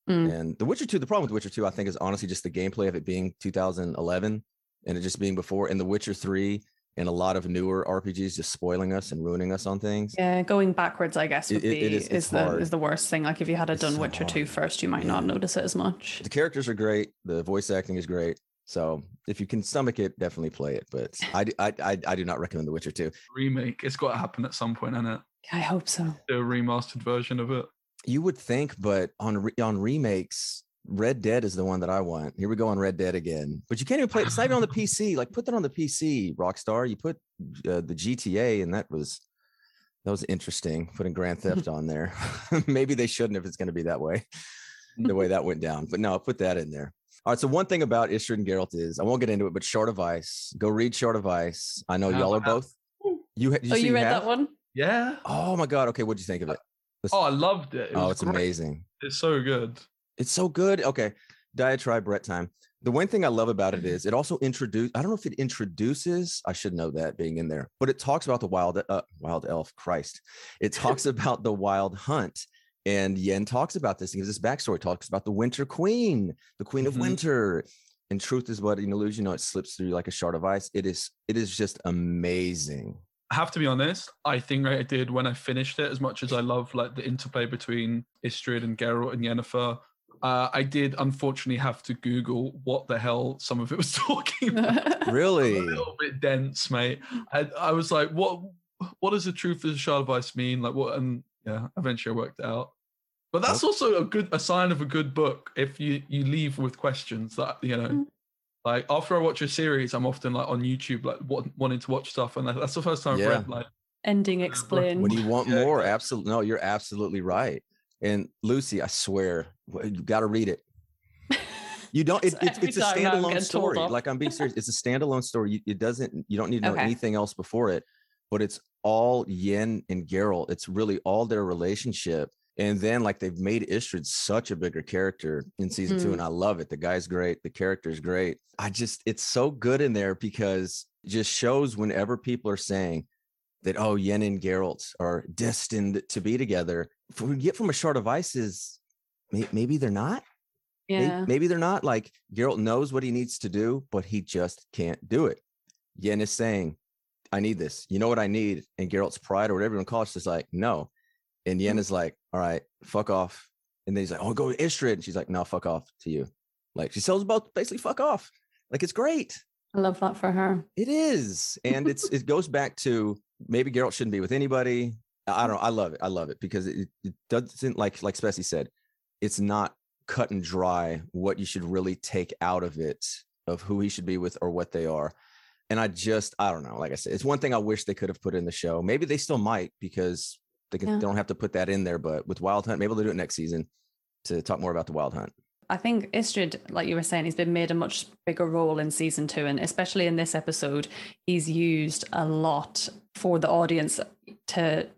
Mm. And The Witcher 2, the problem with The Witcher 2, I think, is honestly just the gameplay of it being 2011 and it just being before, and The Witcher 3 and a lot of newer RPGs just spoiling us and ruining us on things. Yeah, going backwards, I guess, would it- be it is- is, the is the worst thing. Like if you had It's done so Witcher 2 hard. first, you might not notice it as much. The characters are great. The voice acting is great. So if you can stomach it, definitely play it. But I, I, I, I do not recommend The Witcher 2. Remake. It's got to happen at some point, and it I hope so. do a remastered version of it. You would think, but on re- on remakes, Red Dead is the one that I want. Here we go on Red Dead again. But you can't even play it. It's not even on the PC. Like put that on the PC, Rockstar. You put uh, the GTA, and that was that was interesting. Putting Grand Theft on there. Maybe they shouldn't if it's going to be that way. the way that went down. But no, I'll put that in there. All right. So one thing about Istredd and Geralt is I won't get into it, but Shard of Ice. Go read Shard of Ice. I know Yeah, y'all are have. both. You, you oh, you read have? that one? Yeah. Oh my god. Okay, what'd you think of it? Let's- Oh, I loved it. it oh, it's great. amazing. It's so good. It's so good. Okay. Diatribe Brett time. The one thing I love about it is it also introduce I don't know if it introduces, I should know that being in there, but it talks about the wild uh, wild elf Christ. It talks about the wild hunt. And Yen talks about this and gives this backstory, talks about the winter queen, the queen of Mhm. winter. And truth is what an illusion, you know, it slips through like a shard of ice. It is, it is just amazing. I have to be honest. I think I did when I finished it. As much as I love like the interplay between Istredd and Geralt and Yennefer, uh, I did unfortunately have to Google what the hell some of it was talking about. Really? a little bit dense, mate. I, I was like, what what does the truth of the shard of ice mean? Like what and yeah, eventually I worked out. But that's also a good a sign of a good book if you you leave with questions that you know Mm. like after I watch a series, I'm often like on YouTube like wa- wanting to watch stuff, and that's the first time I've read like Ending explained. when you want more exactly. absolutely no you're absolutely right and lucy i swear you got to read it you don't it, So it's, a time now I'm standalone story like i'm being serious it's a standalone story you, it doesn't you don't need to know Okay. anything else before it but it's all Yen and Geralt. It's really all their relationship. And then like they've made Istredd such a bigger character in season two, Mm. and I love it. The guy's great, the character's great. I just it's so good in there because it just shows whenever people are saying that oh Yen and Geralt are destined to be together. If we get from a shard of ice is may- maybe they're not. Yeah. Maybe they're not. Like Geralt knows what he needs to do, but he just can't do it. Yen is saying, I need this. You know what I need? And Geralt's pride or whatever you want to call it is like, no. And Yen mm. is like, all right, fuck off. And then he's like, oh, go to Istredd. And she's like, no, fuck off to you. Like she sells both basically fuck off. Like it's great. I love that for her. It is. And it's it goes back to maybe Geralt shouldn't be with anybody. I don't know. I love it. I love it because it, it doesn't like like Spessy said, it's not cut and dry what you should really take out of it of who he should be with or what they are. And I just I don't know. Like I said, it's one thing I wish they could have put in the show. Maybe they still might because they, can, Yeah. they don't have to put that in there. But with Wild Hunt, maybe they'll do it next season to talk more about the Wild Hunt. I think Istredd, like you were saying, he's been made a much bigger role in season two, and especially in this episode, he's used a lot for the audience to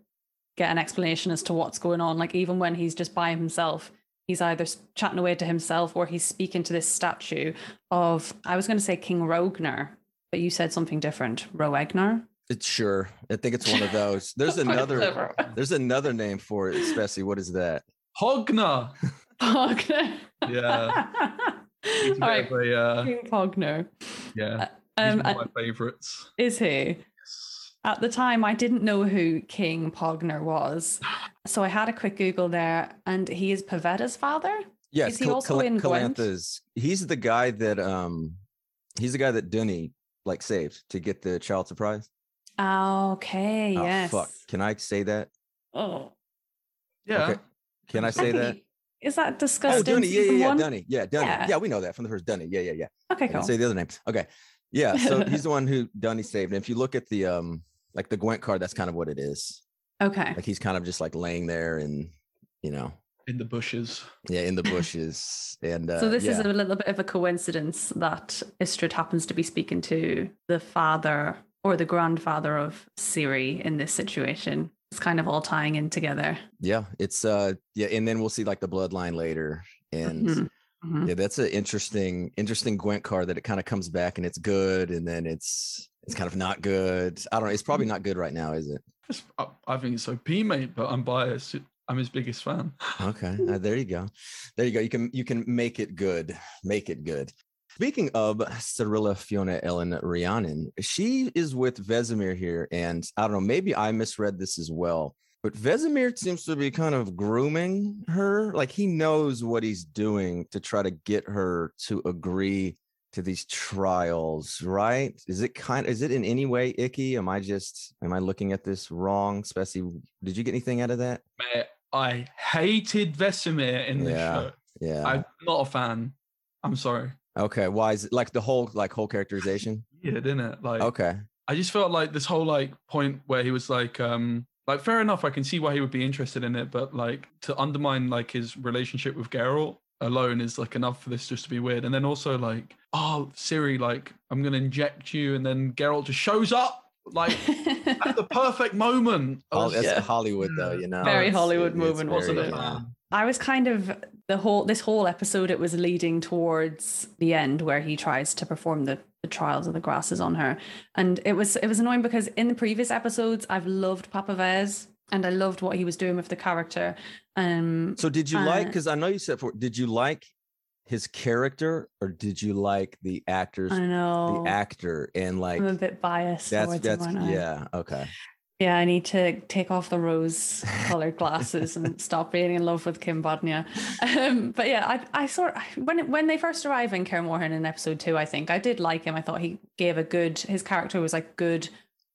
get an explanation as to what's going on. Like even when he's just by himself, he's either chatting away to himself or he's speaking to this statue of I was going to say King Rogner, but you said something different, Roegner. It's sure. I think it's one of those. There's another there's another name for it, especially. What is that? Hogner. Pogner. Yeah. He's a All bit right, of a, uh, King Pogner. yeah. He's Um, one of my favorites. is he? At the time, I didn't know who King Pogner was. So I had a quick Google there, and he is Pavetta's father. Yes, Is he Cal- also Cal- in Gwent? Calanthe's. He's the guy that um he's the guy that Duny like saved to get the child surprise. Okay, Oh, yes. fuck. Can I say that? Oh, Yeah. Okay. Can I say that? Duny. Is that disgusting? Oh, discussed Duny. Yeah, yeah, yeah. one? Duny. Yeah, Duny. Yeah. Yeah. we know that from the first Duny. Yeah, yeah, yeah. Okay, cool. say the other names. Okay. Yeah. So he's the one who Duny saved. And if you look at the um like the Gwent card, that's kind of what it is. Okay. Like he's kind of just like laying there and you know, In the bushes. yeah, in the bushes. And uh so this is a little bit of a coincidence that Istredd happens to be speaking to the father or the grandfather of Ciri in this situation. It's kind of all tying in together. yeah, it's uh yeah, and then we'll see like the bloodline later. And Mhm, mhm. Yeah, that's an interesting, interesting Gwent card that it kind of comes back and it's good, and then it's it's kind of not good. I don't know. It's probably not good right now, is it? Just- I, I think it's OP, mate, but I'm biased. I'm his biggest fan. Okay, uh, there you go, there you go. You can you can make it good, make it good. Speaking of Cirilla Fiona Elen Riannon, she is with Vesemir here, and I don't know. Maybe I misread this as well, but Vesemir seems to be kind of grooming her. Like he knows what he's doing to try to get her to agree to these trials, right? Is it kind is it in any way icky? Am I just am I looking at this wrong? Spessy, did you get anything out of that? Mate, I hated Vesemir in this Yeah. show. Yeah. I'm not a fan. I'm sorry. Okay. Why is it like the whole like whole characterization? Yeah, didn't it? Like Okay. I just felt like this whole like point where he was like, um, like fair enough, I can see why he would be interested in it, but like to undermine like his relationship with Geralt alone is like enough for this just to be weird. And then also like, oh Ciri, like I'm gonna inject you, and then Geralt just shows up like at the perfect moment. I Oh, was- that's yeah. Hollywood though, you know. Very It's- Hollywood it's movement, wasn't it? a. I was kind of the whole this whole episode it was leading towards the end where he tries to perform the, the trials of the grasses on her. And it was it was annoying because in the previous episodes I've loved Papa Vez and I loved what he was doing with the character. Um So did you like Uh, because I know you said for did you like his character or did you like the actors I know the actor and like I'm a bit biased. that's that's him, aren't I? yeah okay Yeah, I need to take off the rose colored glasses and stop being in love with Kim Bodnia. Um, but yeah, I, I sort when when they first arrive in Kaer Morhen in episode two, I think I did like him. I thought he gave a good. His character was like good,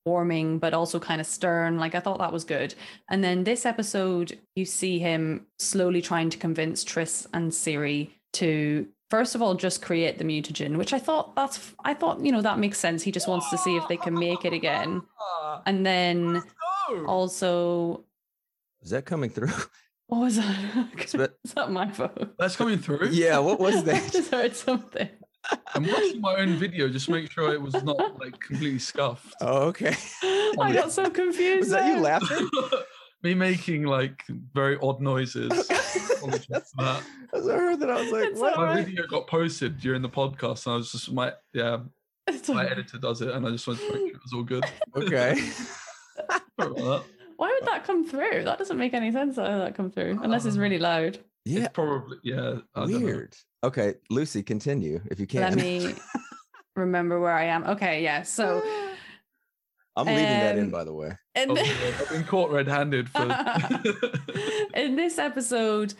warming, but also kind of stern. Like I thought that was good. And then this episode, you see him slowly trying to convince Triss and Ciri to. First of all, just create the mutagen, which I thought that's I thought you know that makes sense. He just wants to see if they can make it again, Ah, and then let's also is that coming through what was that? Spe- that my phone? That's coming through. yeah what was that I that just heard something. I'm watching my own video just to make sure it was not like completely scuffed. Oh, okay. I got so confused. Was that you laughing? Me making like very odd noises. Apologies That's- for that. As I heard that, I was like, It's what? all My right. video got posted during the podcast, and I was just my yeah, It's my alright. editor does it, and I just wanted to make sure it was all good. Okay. Sorry about that. Why would that come through? That doesn't make any sense. How that come through? Unless it's really loud. yeah. It's probably yeah. I don't know. Weird. Okay, Lucy, continue if you can. Let me remember where I am. Okay, yeah. So I'm leaving that in, um, by the way. in Oh, the- I've been caught red-handed for. in this episode,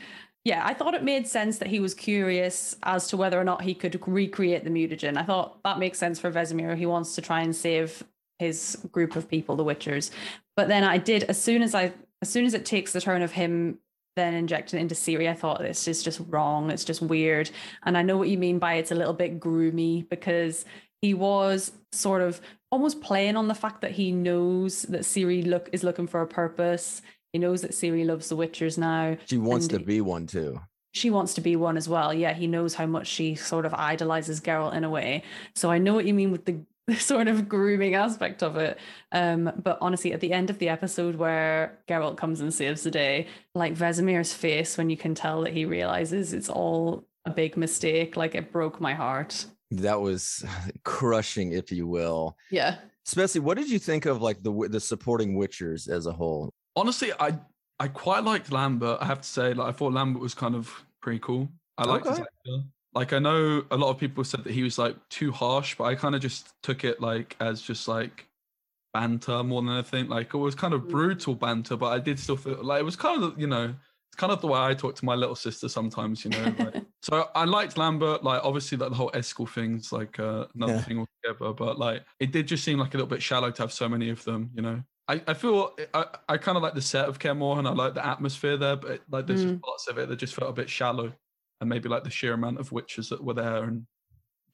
yeah, I thought it made sense that he was curious as to whether or not he could recreate the mutagen. I thought that makes sense for Vesemir. He wants to try and save his group of people, the Witchers. But then I did as soon as I as soon as it takes the turn of him then injecting into Ciri, I thought this is just wrong. It's just weird. And I know what you mean by it's a little bit groomy because he was sort of almost playing on the fact that he knows that Ciri look is looking for a purpose. He knows that Ciri loves the Witchers now. She wants to be one too. She wants to be one as well. Yeah, he knows how much she sort of idolizes Geralt in a way. So I know what you mean with the, sort of grooming aspect of it. Um, but honestly, at the end of the episode where Geralt comes and saves the day, like Vesemir's face when you can tell that he realizes it's all a big mistake, like it broke my heart. That was crushing, if you will. Yeah. Especially, what did you think of like the the supporting Witchers as a whole? Honestly, I I quite liked Lambert. I have to say, like I thought Lambert was kind of pretty cool. I liked his Okay. actor. Like I know a lot of people said that he was like too harsh, but I kind of just took it like as just like banter more than anything. Like it was kind of Mm. brutal banter, but I did still feel like it was kind of you know it's kind of the way I talk to my little sister sometimes. You know, like, so I liked Lambert. Like obviously, like the whole Eskel thing's like uh, another Yeah. thing altogether. But like it did just seem like a little bit shallow to have so many of them. You know, I, I feel I, I kind of like the set of Kaer Morhen and I like the atmosphere there, but like there's just parts of it that just felt a bit shallow, and maybe like the sheer amount of witches that were there and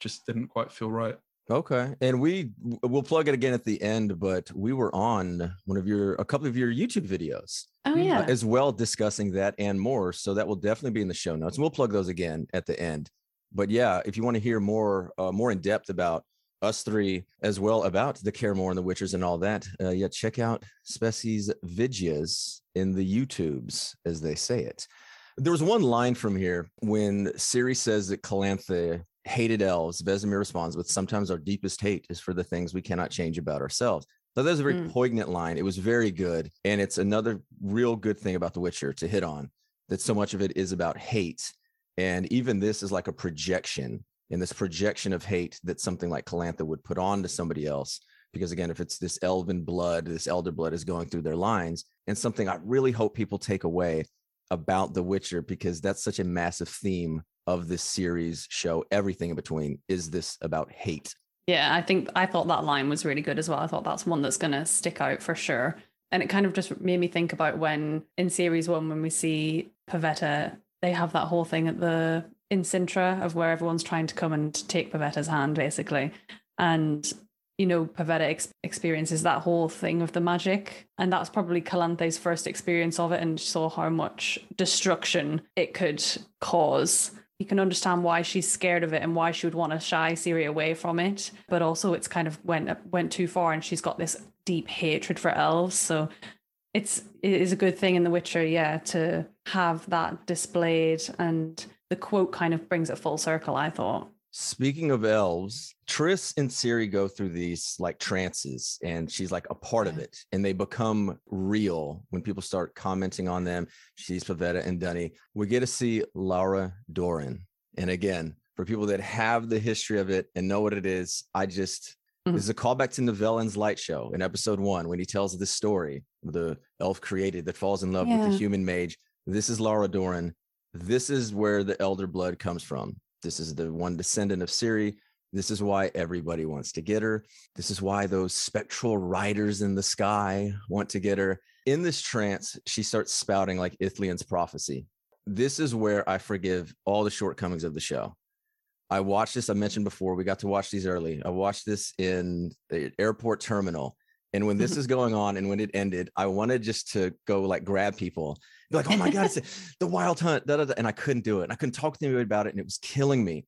just didn't quite feel right. Okay, and we we'll plug it again at the end, but we were on one of your a couple of your YouTube videos Oh Mm, yeah. as well, discussing that and more. So that will definitely be in the show notes. and We'll plug those again at the end. But yeah, if you want to hear more uh, more in depth about us three as well about the Kaer Morhen and the Witchers and all that, uh, yeah, check out Spessy's Vidyas in the YouTubes, as they say it. There was one line from here when Ciri says that Calanthe hated elves. Vesemir responds with, Sometimes our deepest hate is for the things we cannot change about ourselves. So that was a very Mm. poignant line. It was very good. And it's another real good thing about The Witcher to hit on that so much of it is about hate. And even this is like a projection and this projection of hate that something like Calanthe would put on to somebody else. Because again, if it's this elven blood, this elder blood is going through their lines, and something I really hope people take away about The Witcher, because that's such a massive theme of this series, show, everything in between is this about hate. Yeah, I think I thought that line was really good as well. I thought that's one that's going to stick out for sure. And it kind of just made me think about when in series one, when we see Pavetta, they have that whole thing at the in Cintra of where everyone's trying to come and take Pavetta's hand, basically. And, you know, Pavetta ex- experiences that whole thing of the magic. And that's probably Calanthe's first experience of it and saw how much destruction it could cause you can understand why she's scared of it and why she would want to shy Ciri away from it. But also, it's kind of went went too far, and she's got this deep hatred for elves. So it's it is a good thing in The Witcher, yeah, to have that displayed, and the quote kind of brings it full circle. I thought. Speaking of elves, Triss and Ciri go through these like trances, and she's like a part of it, and they become real when people start commenting on them. She's Pavetta and Duny. We get to see Lara Dorren, and again, for people that have the history of it and know what it is, I just Mhm. this is a callback to Nivellen's Light Show in episode one when he tells this story of the elf created that falls in love with the human mage. This is Lara Dorren. This is where the elder blood comes from. This is the one descendant of Ciri. This is why everybody wants to get her. This is why those spectral riders in the sky want to get her. In this trance, she starts spouting like Ithlinne's prophecy. This is where I forgive all the shortcomings of the show. I watched this, I mentioned before, we got to watch these early. I watched this in the airport terminal. And when this is going on and when it ended, I wanted just to go like grab people, be like, oh my God, it's the wild hunt. Da, da, da. And I couldn't do it. And I couldn't talk to anybody about it. And it was killing me.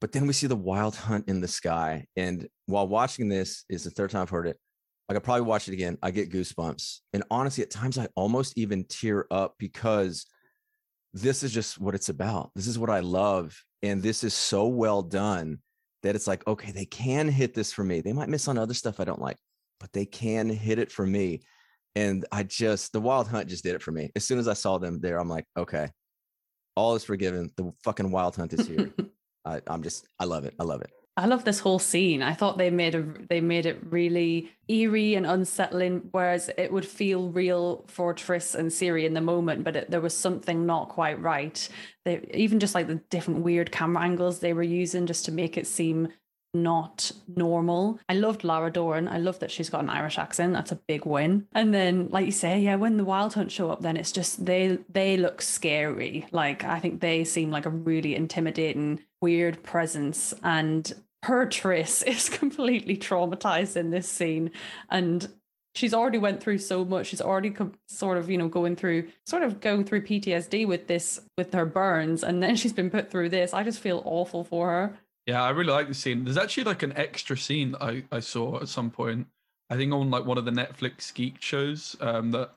But then we see the wild hunt in the sky. And while watching this is the third time I've heard it, I could probably watch it again. I get goosebumps. And honestly, at times I almost even tear up because this is just what it's about. This is what I love. And this is so well done that it's like, okay, they can hit this for me. They might miss on other stuff I don't like, but they can hit it for me. And I just, the Wild Hunt just did it for me. As soon as I saw them there, I'm like, okay, all is forgiven. The fucking Wild Hunt is here. I, I'm just, I love it. I love it. I love this whole scene. I thought they made a they made it really eerie and unsettling, whereas it would feel real for Triss and Ciri in the moment, but it, there was something not quite right. They even just like the different weird camera angles they were using just to make it seem not normal. I loved Lara Dorren. I love that she's got an Irish accent. That's a big win. And then, like you say, yeah, when the Wild Hunt show up, then it's just they they look scary. Like I think they seem like a really intimidating, weird presence. And her Triss is completely traumatized in this scene and she's already went through so much she's already co- sort of you know going through sort of going through PTSD with this with her burns and then she's been put through this I just feel awful for her yeah I really like the scene there's actually like an extra scene I, I saw at some point I think on like one of the Netflix geek shows um, that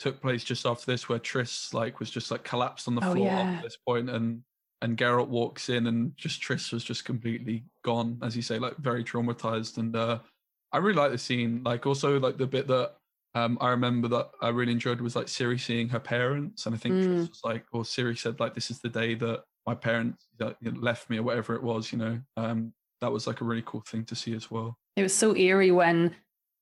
took place just after this where Triss like was just like collapsed on the Oh, floor yeah. at this point and and Geralt walks in and just Triss was just completely gone, as you say, like very traumatized. And uh, I really like the scene. Like also like the bit that um, I remember that I really enjoyed was like Ciri seeing her parents, and I think Mm. Triss was like, or Ciri said like, "This is the day that my parents left me," or whatever it was. You know, um, that was like a really cool thing to see as well. it was so eerie when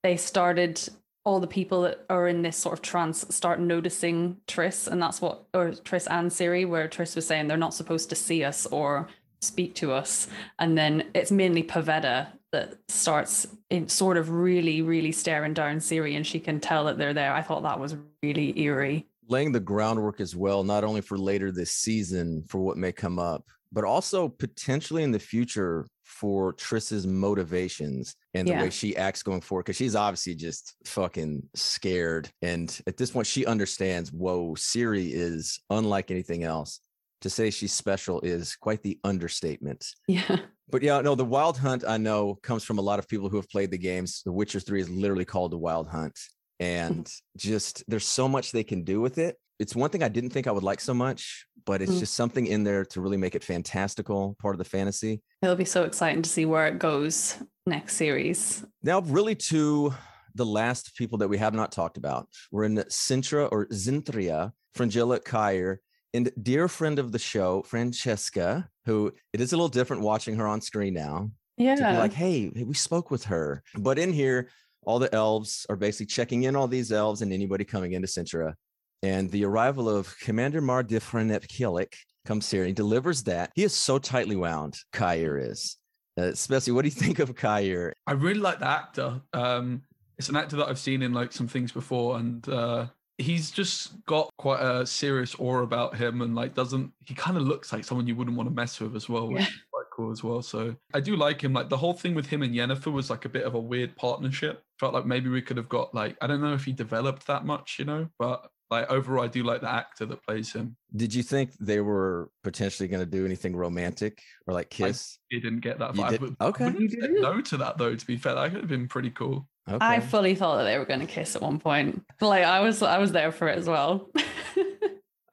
they started all the people that are in this sort of trance start noticing Triss, and that's what or Triss and Ciri where Triss was saying they're not supposed to see us or speak to us and then it's mainly Pavetta that starts in sort of really really staring down Ciri and she can tell that they're there I thought that was really eerie laying the groundwork as well, not only for later this season for what may come up, but also potentially in the future for Triss's motivations and the Yeah. way she acts going forward. Cause she's obviously just fucking scared. And at this point, she understands, whoa, Ciri is unlike anything else. To say she's special is quite the understatement. yeah But yeah, no, the Wild Hunt I know comes from a lot of people who have played the games. The Witcher 3 is literally called the Wild Hunt. And just there's so much they can do with it. It's one thing I didn't think I would like so much, but it's Mm. just something in there to really make it fantastical, part of the fantasy. it'll be so exciting to see where it goes next series Now, really to the last people that we have not talked about. We're in Cintra or Zintria, Fringilla Cahir, and dear friend of the show, Francesca, who it is a little different watching her on screen now. yeah like, hey, hey, we spoke with her. But in here, all the elves are basically checking in all these elves and anybody coming into Cintra. And the arrival of Commander Mawr Dyffryn aep Ceallach comes here and he delivers that. He is so tightly wound, Cahir is. Uh, especially, what do you think of Cahir? I really like the actor. Um, it's an actor that I've seen in like some things before, and uh, he's just got quite a serious aura about him, and like doesn't he kind of looks like someone you wouldn't want to mess with as well, which Yeah. Is quite cool as well. So I do like him. Like the whole thing with him and Yennefer was like a bit of a weird partnership. Felt like maybe we could have got like I don't know if he developed that much, you know, but like overall, I do like the actor that plays him. Did you think they were potentially going to do anything romantic or like kiss? He didn't get that You vibe. did- but okay. You didn't? no to that though. To be fair, that could have been pretty cool. Okay. I fully thought that they were going to kiss at one point. Like I was, I was there for it as well.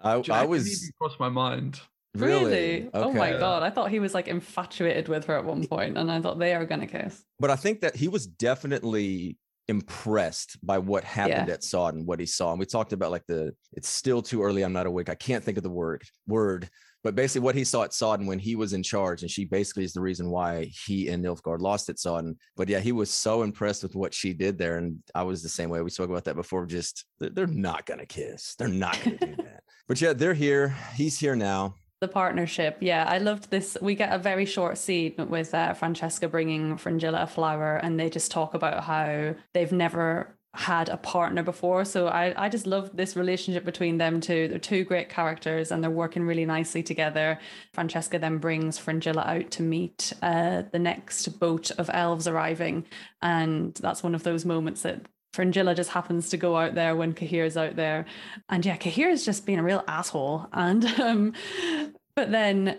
I, Do you know, I was even cross my mind. Really, Oh my god! I thought he was like infatuated with her at one point, and I thought they are going to kiss. but I think that he was definitely impressed by what happened at Sodden, what he saw. And we talked about like the it's still too early. I'm not awake. I can't think of the word word, but basically what he saw at Sodden when he was in charge, and she basically is the reason why he and Nilfgaard lost at Sodden. But yeah, he was so impressed with what she did there, and I was the same way. We spoke about that before. Just they're, they're not gonna kiss. They're not gonna do that. But yeah, they're here. He's here now. The partnership, yeah, I loved this. We get a very short scene with uh, Francesca bringing Fringilla a flower, and they just talk about how they've never had a partner before. So I, I just love this relationship between them two. They're two great characters, and they're working really nicely together. Francesca then brings Fringilla out to meet uh, the next boat of elves arriving, and that's one of those moments that. Fringilla just happens to go out there when Cahir's out there. And yeah, Cahir's just being a real asshole. And um but then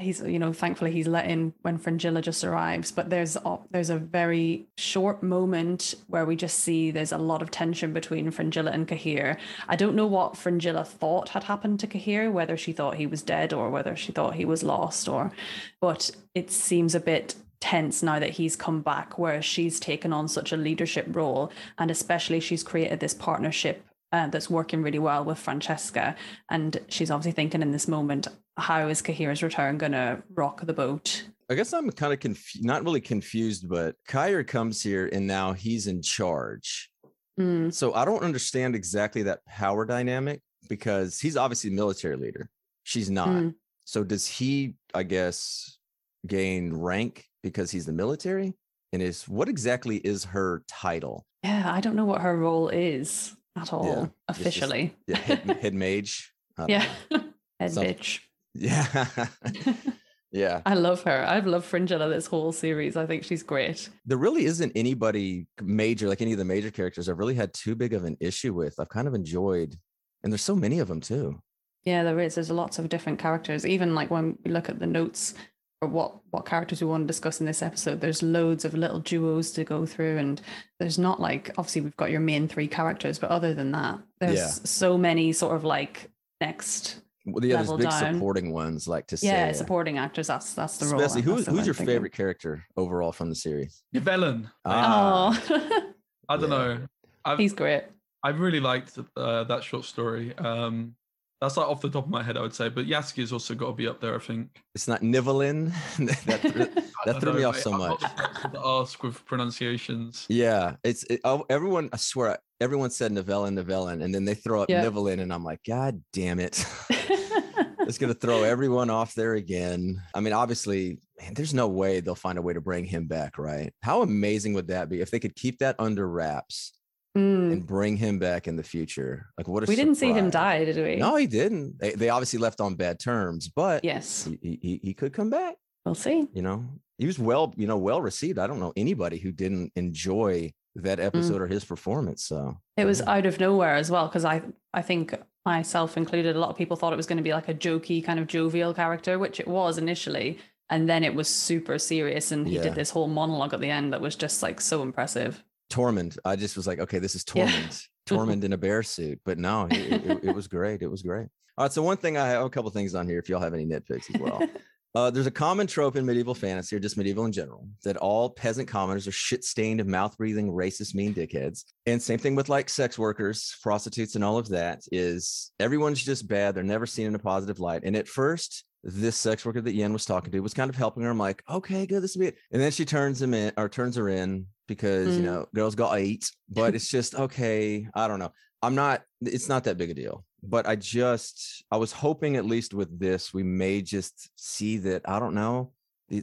he's you know thankfully he's let in when Fringilla just arrives but there's a, there's a very short moment where we just see there's a lot of tension between Fringilla and Cahir I don't know what Fringilla thought had happened to Cahir whether she thought he was dead or whether she thought he was lost or but it seems a bit tense now that he's come back where she's taken on such a leadership role and especially she's created this partnership uh, that's working really well with Francesca. And she's obviously thinking in this moment, how is Cahir's return going to rock the boat? I guess I'm kind of confused, not really confused, but Cahir comes here and now he's in charge. Mm. So I don't understand exactly that power dynamic because he's obviously a military leader. She's not. Mm. So does he, I guess, gain rank because he's the military? And is what exactly is her title? Yeah, I don't know what her role is at all Yeah, it's just- officially. Yeah, head, head mage. Yeah, head Some- bitch. Yeah. yeah. I love her. I've loved Fringilla this whole series. I think she's great. There really isn't anybody major, like any of the major characters, I've really had too big of an issue with. I've kind of enjoyed, and there's so many of them too. Yeah, there is. There's lots of different characters. Even like when we look at the notes or what what characters we want to discuss in this episode, there's loads of little duos to go through, and there's not like obviously we've got your main three characters, but other than that, there's Yeah. so many sort of like next Well, yeah, there's Level big down. supporting ones like to yeah supporting actors. That's that's the role. Especially who, that's who's your thinking. favorite character overall from the series? Yvellen. Ah. Oh, I don't Yeah. know. I've, he's great. I really liked uh, that short story. Um, that's like off the top of my head, I would say. But Jaskier's also got to be up there, I think. It's not Nivellen. that, thre- that don't threw me off mate. so I'm much. not the to ask with pronunciations. Yeah, it's it, oh, everyone. I swear, everyone said Nivellen, Nivellen, and then they throw up Yeah. Nivellen, and I'm like, God damn it! it's gonna throw everyone off there again. I mean, obviously, man, there's no way they'll find a way to bring him back, right? How amazing would that be if they could keep that under wraps Mm. and bring him back in the future? Like, what a We didn't see him die, did we? No, he didn't. They, they obviously left on bad terms, but Yes, he, he he could come back. we'll see. You know, he was well, you know, well received. I don't know anybody who didn't enjoy that episode or his performance. So It was yeah. out of nowhere as well because I I think myself included, a lot of people thought it was going to be like a jokey kind of jovial character, which it was initially, and then it was super serious, and he Yeah. did this whole monologue at the end that was just like so impressive. Tormund, I just was like, okay, this is Yeah. Tormund, Tormund in a bear suit. But no, it, it, it was great. It was great. All right. So one thing I have a couple things on here. If y'all have any nitpicks as well. Uh, there's a common trope in medieval fantasy, or just medieval in general, that all peasant commoners are shit-stained, mouth-breathing, racist, mean dickheads. And same thing with like sex workers, prostitutes, and all of that. Is everyone's just bad? They're never seen in a positive light. And at first, this sex worker that Yen was talking to was kind of helping her. I'm like, okay, good, this will be it. And then she turns him in, or turns her in because you Mm. know girls got eight. But it's just okay. I don't know. I'm not. It's not that big a deal but I just I was hoping at least with this we may just see that I don't know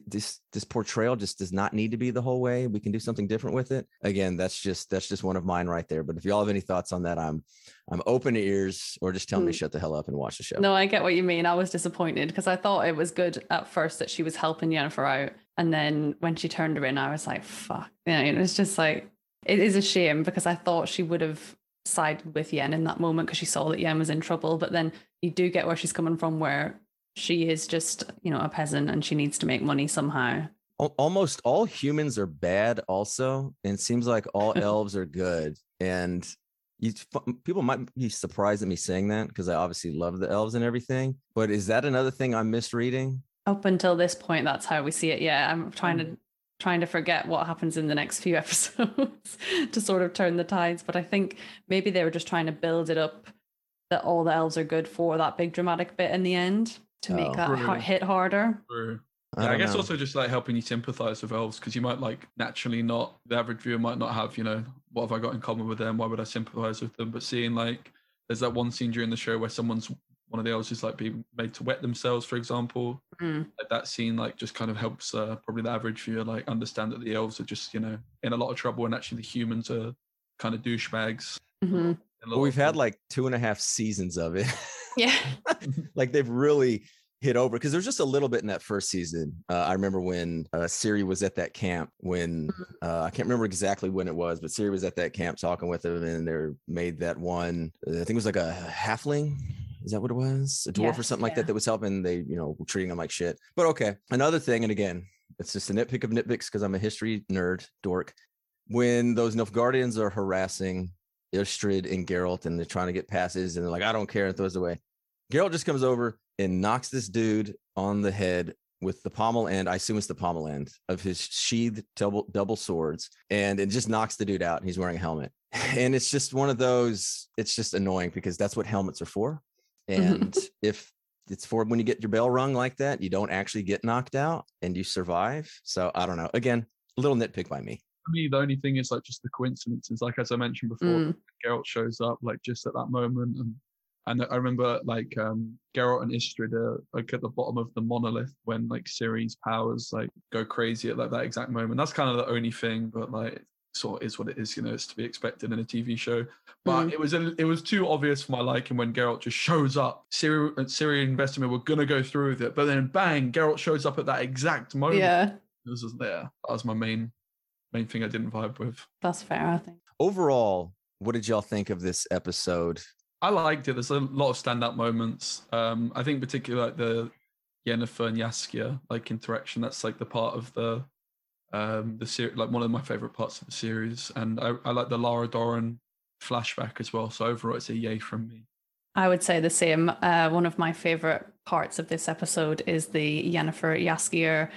this this portrayal just does not need to be the whole way. We can do something different with it. Again, that's just that's just one of mine right there. But if y'all have any thoughts on that, I'm I'm open to ears or just tell me Mm. shut the hell up and watch the show. No, I get what you mean. I was disappointed because I thought it was good at first that she was helping Yennefer out, and then when she turned her in, I was like, "Fuck!" You know, it was just like it is a shame because I thought she would have sided with Yen in that moment because she saw that Yen was in trouble. But then you do get where she's coming from, where she is just you know a peasant and she needs to make money somehow. Almost all humans are bad also and it seems like all elves are good and you people might be surprised at me saying that because i obviously love the elves and everything but is that another thing i'm misreading Up until this point, that's how we see it. Yeah, I'm trying to mm. trying to forget what happens in the next few episodes to sort of turn the tides. But I think maybe they were just trying to build it up that all the elves are good for that big dramatic bit in the end to make Oh. that ha- Brilliant. hit harder. True. I, Yeah, I, don't guess know. also just like helping you sympathize with elves because you might like naturally not the average viewer might not have you know what have I got in common with them why would I sympathize with them but seeing like there's that one scene during the show where someone's one of the elves is like being made to wet themselves for example Mm. like that scene like just kind of helps uh, probably the average viewer like understand that the elves are just you know in a lot of trouble and actually the humans are kind of douchebags Mhm. in a lot well, we've of had like two and a half seasons of it Yeah. like they've really hit over because there's just a little bit in that first season. Uh, I remember when uh, Ciri was at that camp when Mhm. uh, I can't remember exactly when it was, but Ciri was at that camp talking with him, and they made that one. I think it was like a halfling, Is that what it was? A dwarf or something like that that was helping. They, you know, treating him like shit. But okay. Another thing, and again, it's just a nitpick of nitpicks because I'm a history nerd dork. When those Nilfgaardians are harassing Istredd and Geralt and they're trying to get passes and they're like, I don't care, and throws it away. Geralt just comes over and knocks this dude on the head with the pommel end. I assume it's the pommel end of his sheathed double double swords, and it just knocks the dude out. And he's wearing a helmet, and it's just one of those. It's just annoying because that's what helmets are for. And if it's for when you get your bell rung like that, you don't actually get knocked out and you survive. So I don't know. Again, a little nitpick by me. For me, the only thing is like just the coincidences. Like as I mentioned before, Mm. Geralt shows up like just at that moment, and and I remember like um Geralt and Istredd are like at the bottom of the monolith when like Ciri's powers like go crazy at like that exact moment. That's kind of the only thing, but like sort of is what it is. You know, it's to be expected in a TV show. But Mm. it was a, it was too obvious for my liking when Geralt just shows up. Ciri and Ciri and Vesemir were gonna go through with it, but then bang, Geralt shows up at that exact moment. Yeah, It was just there. That was my main main thing I didn't vibe with. that's fair. I think. Overall, what did y'all think of this episode? I liked it. There's a lot of standout moments. Um, I think particularly like the Yennefer and Jaskier like interaction. That's like the part of the um the series, like one of my favorite parts of the series. And I, I like the Lara Dorren flashback as well. So overall, it's a yay from me. I would say the same. Uh, one of my favorite parts of this episode is the Yennefer Jaskier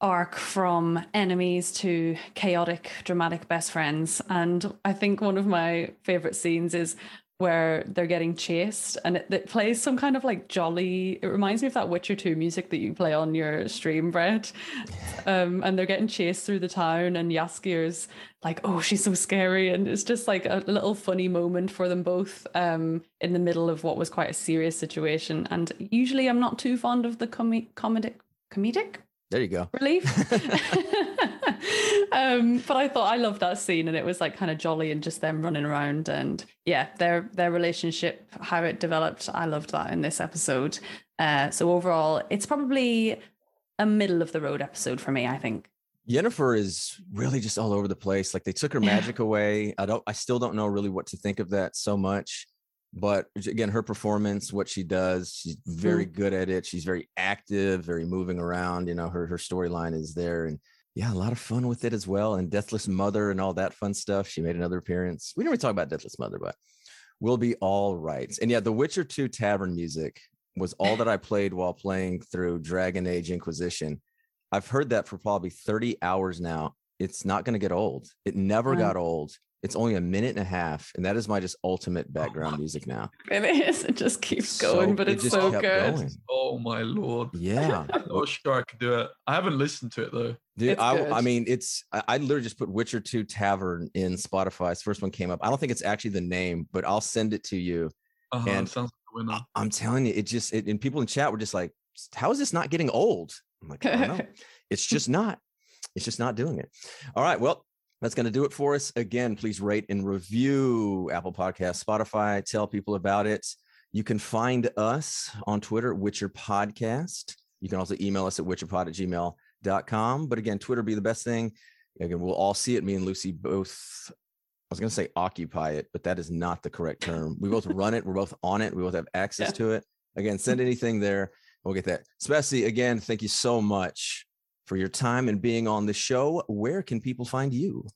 arc from enemies to chaotic, dramatic best friends. And I think one of my favorite scenes is where they're getting chased and it, it plays some kind of like jolly it reminds me of that witcher 2 music that you play on your stream brett um and they're getting chased through the town and Jaskier's like oh she's so scary and it's just like a little funny moment for them both um in the middle of what was quite a serious situation and usually i'm not too fond of the com- comedic comedic There you go. relief. um, but I thought I loved that scene, and it was like kind of jolly and just them running around, and yeah, their their relationship, how it developed. I loved that in this episode. Uh, so overall, it's probably a middle of the road episode for me. I think. Yennefer is really just all over the place. Like they took her Yeah. magic away. I don't I still don't know really what to think of that so much. But again, her performance, what she does, she's very good at it. She's very active, very moving around. You know, her her storyline is there. And yeah, a lot of fun with it as well. And Deathless Mother and all that fun stuff. She made another appearance. We didn't really talk about Deathless Mother, but we'll be all right. And yeah, the Witcher 2 tavern music was all that I played while playing through Dragon Age Inquisition. I've heard that for probably 30 hours now. It's not going to get old. It never Wow. got old. It's only a minute and a half. And that is my just ultimate background my music now. It is. It just keeps So- going, but it it's just so good. going. Oh my lord. Yeah. I'm not sure I could do it. I haven't listened to it though. Dude, It's I, I mean, it's I, I literally just put Witcher 2 Tavern in Spotify's first one came up. I don't think it's actually the name, but I'll send it to you. Uh-huh, And- sounds like. I- I'm telling you, it just it, and people in chat were just like, "How is this not getting old?" I'm like, I don't know. it's just not. It's just not doing it. All right, well, that's going to do it for us. Again, please rate and review Apple Podcast, Spotify. Tell people about it. You can find us on Twitter, Witcher Podcast. You can also email us at witcherpod at gmail.com. But again, Twitter be the best thing. Again, we'll all see it. Me and Lucy both I was going to say occupy it, but that is not the correct term. We both run it. We're both on it. We both have access Yeah. to it. Again, send anything there. We'll get that. Spessy, again, thank you so much for your time and being on the show. Where can people find you?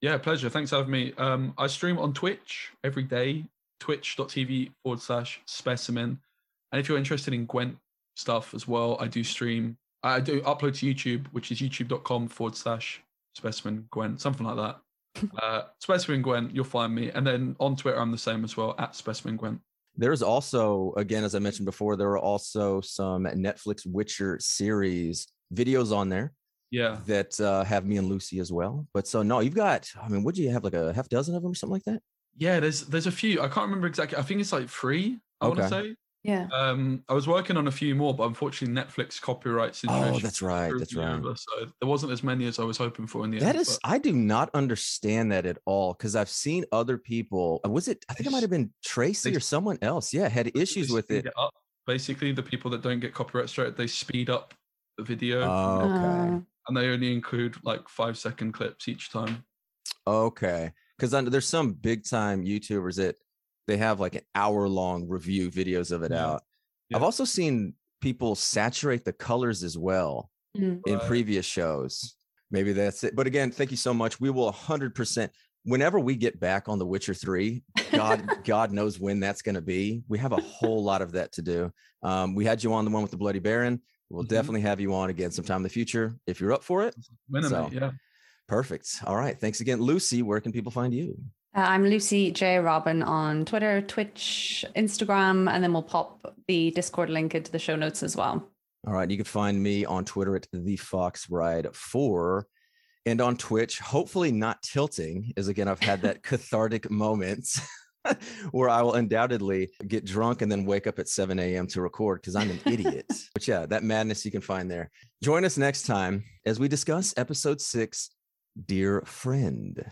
Yeah, pleasure. Thanks for having me. Um, I stream on Twitch every day, twitch.tv forward slash specimen. And if you're interested in Gwent stuff as well, I do stream. I do upload to YouTube, which is youtube.com forward slash specimen Gwent, something like that. Uh, specimen Gwent, you'll find me. And then on Twitter, I'm the same as well, at specimen Gwent. There's also, again, as I mentioned before, there are also some Netflix Witcher series videos on there Yeah. that uh, have me and Lucy as well. But so, no, you've got, I mean, would you have like a half dozen of them or something like that? Yeah, there's there's a few. I can't remember exactly. I think it's like three, I want to say. Yeah. Um, I was working on a few more, but unfortunately, Netflix copyright copyrights. Oh, that's right. That's right. over, so there wasn't as many as I was hoping for in the That end. is, I do not understand that at all because I've seen other people. uh, Was it? I think it might have been Tracy they or someone else. Yeah, had issues with speed it. up. Basically, the people that don't get copyright straight, they speed up the video, Oh, okay, Uh, and they only include like five second clips each time. okay. Because there's some big time YouTubers that they have like an hour long review videos of it Yeah. out. Yeah. I've also seen people saturate the colors as well Mm. in Right. previous shows. Maybe that's it. But again, thank you so much. We will 100%. Whenever we get back on The Witcher 3, God, God knows when that's going to be. We have a whole lot of that to do. Um, we had you on the one with the Bloody Baron. We'll Mhm. definitely have you on again sometime in the future if you're up for it. Winner, So- yeah. Perfect. All right. Thanks again, Lucy. Where can people find you? Uh, I'm Lucy J. Robyn on Twitter, Twitch, Instagram, and then we'll pop the Discord link into the show notes as well. All right. You can find me on Twitter at the Fox Bride 4 and on Twitch, hopefully not tilting, as again, I've had that cathartic moment where I will undoubtedly get drunk and then wake up at 7 a.m. to record because I'm an idiot. But yeah, that madness you can find there. Join us next time as we discuss episode six Dear Friend.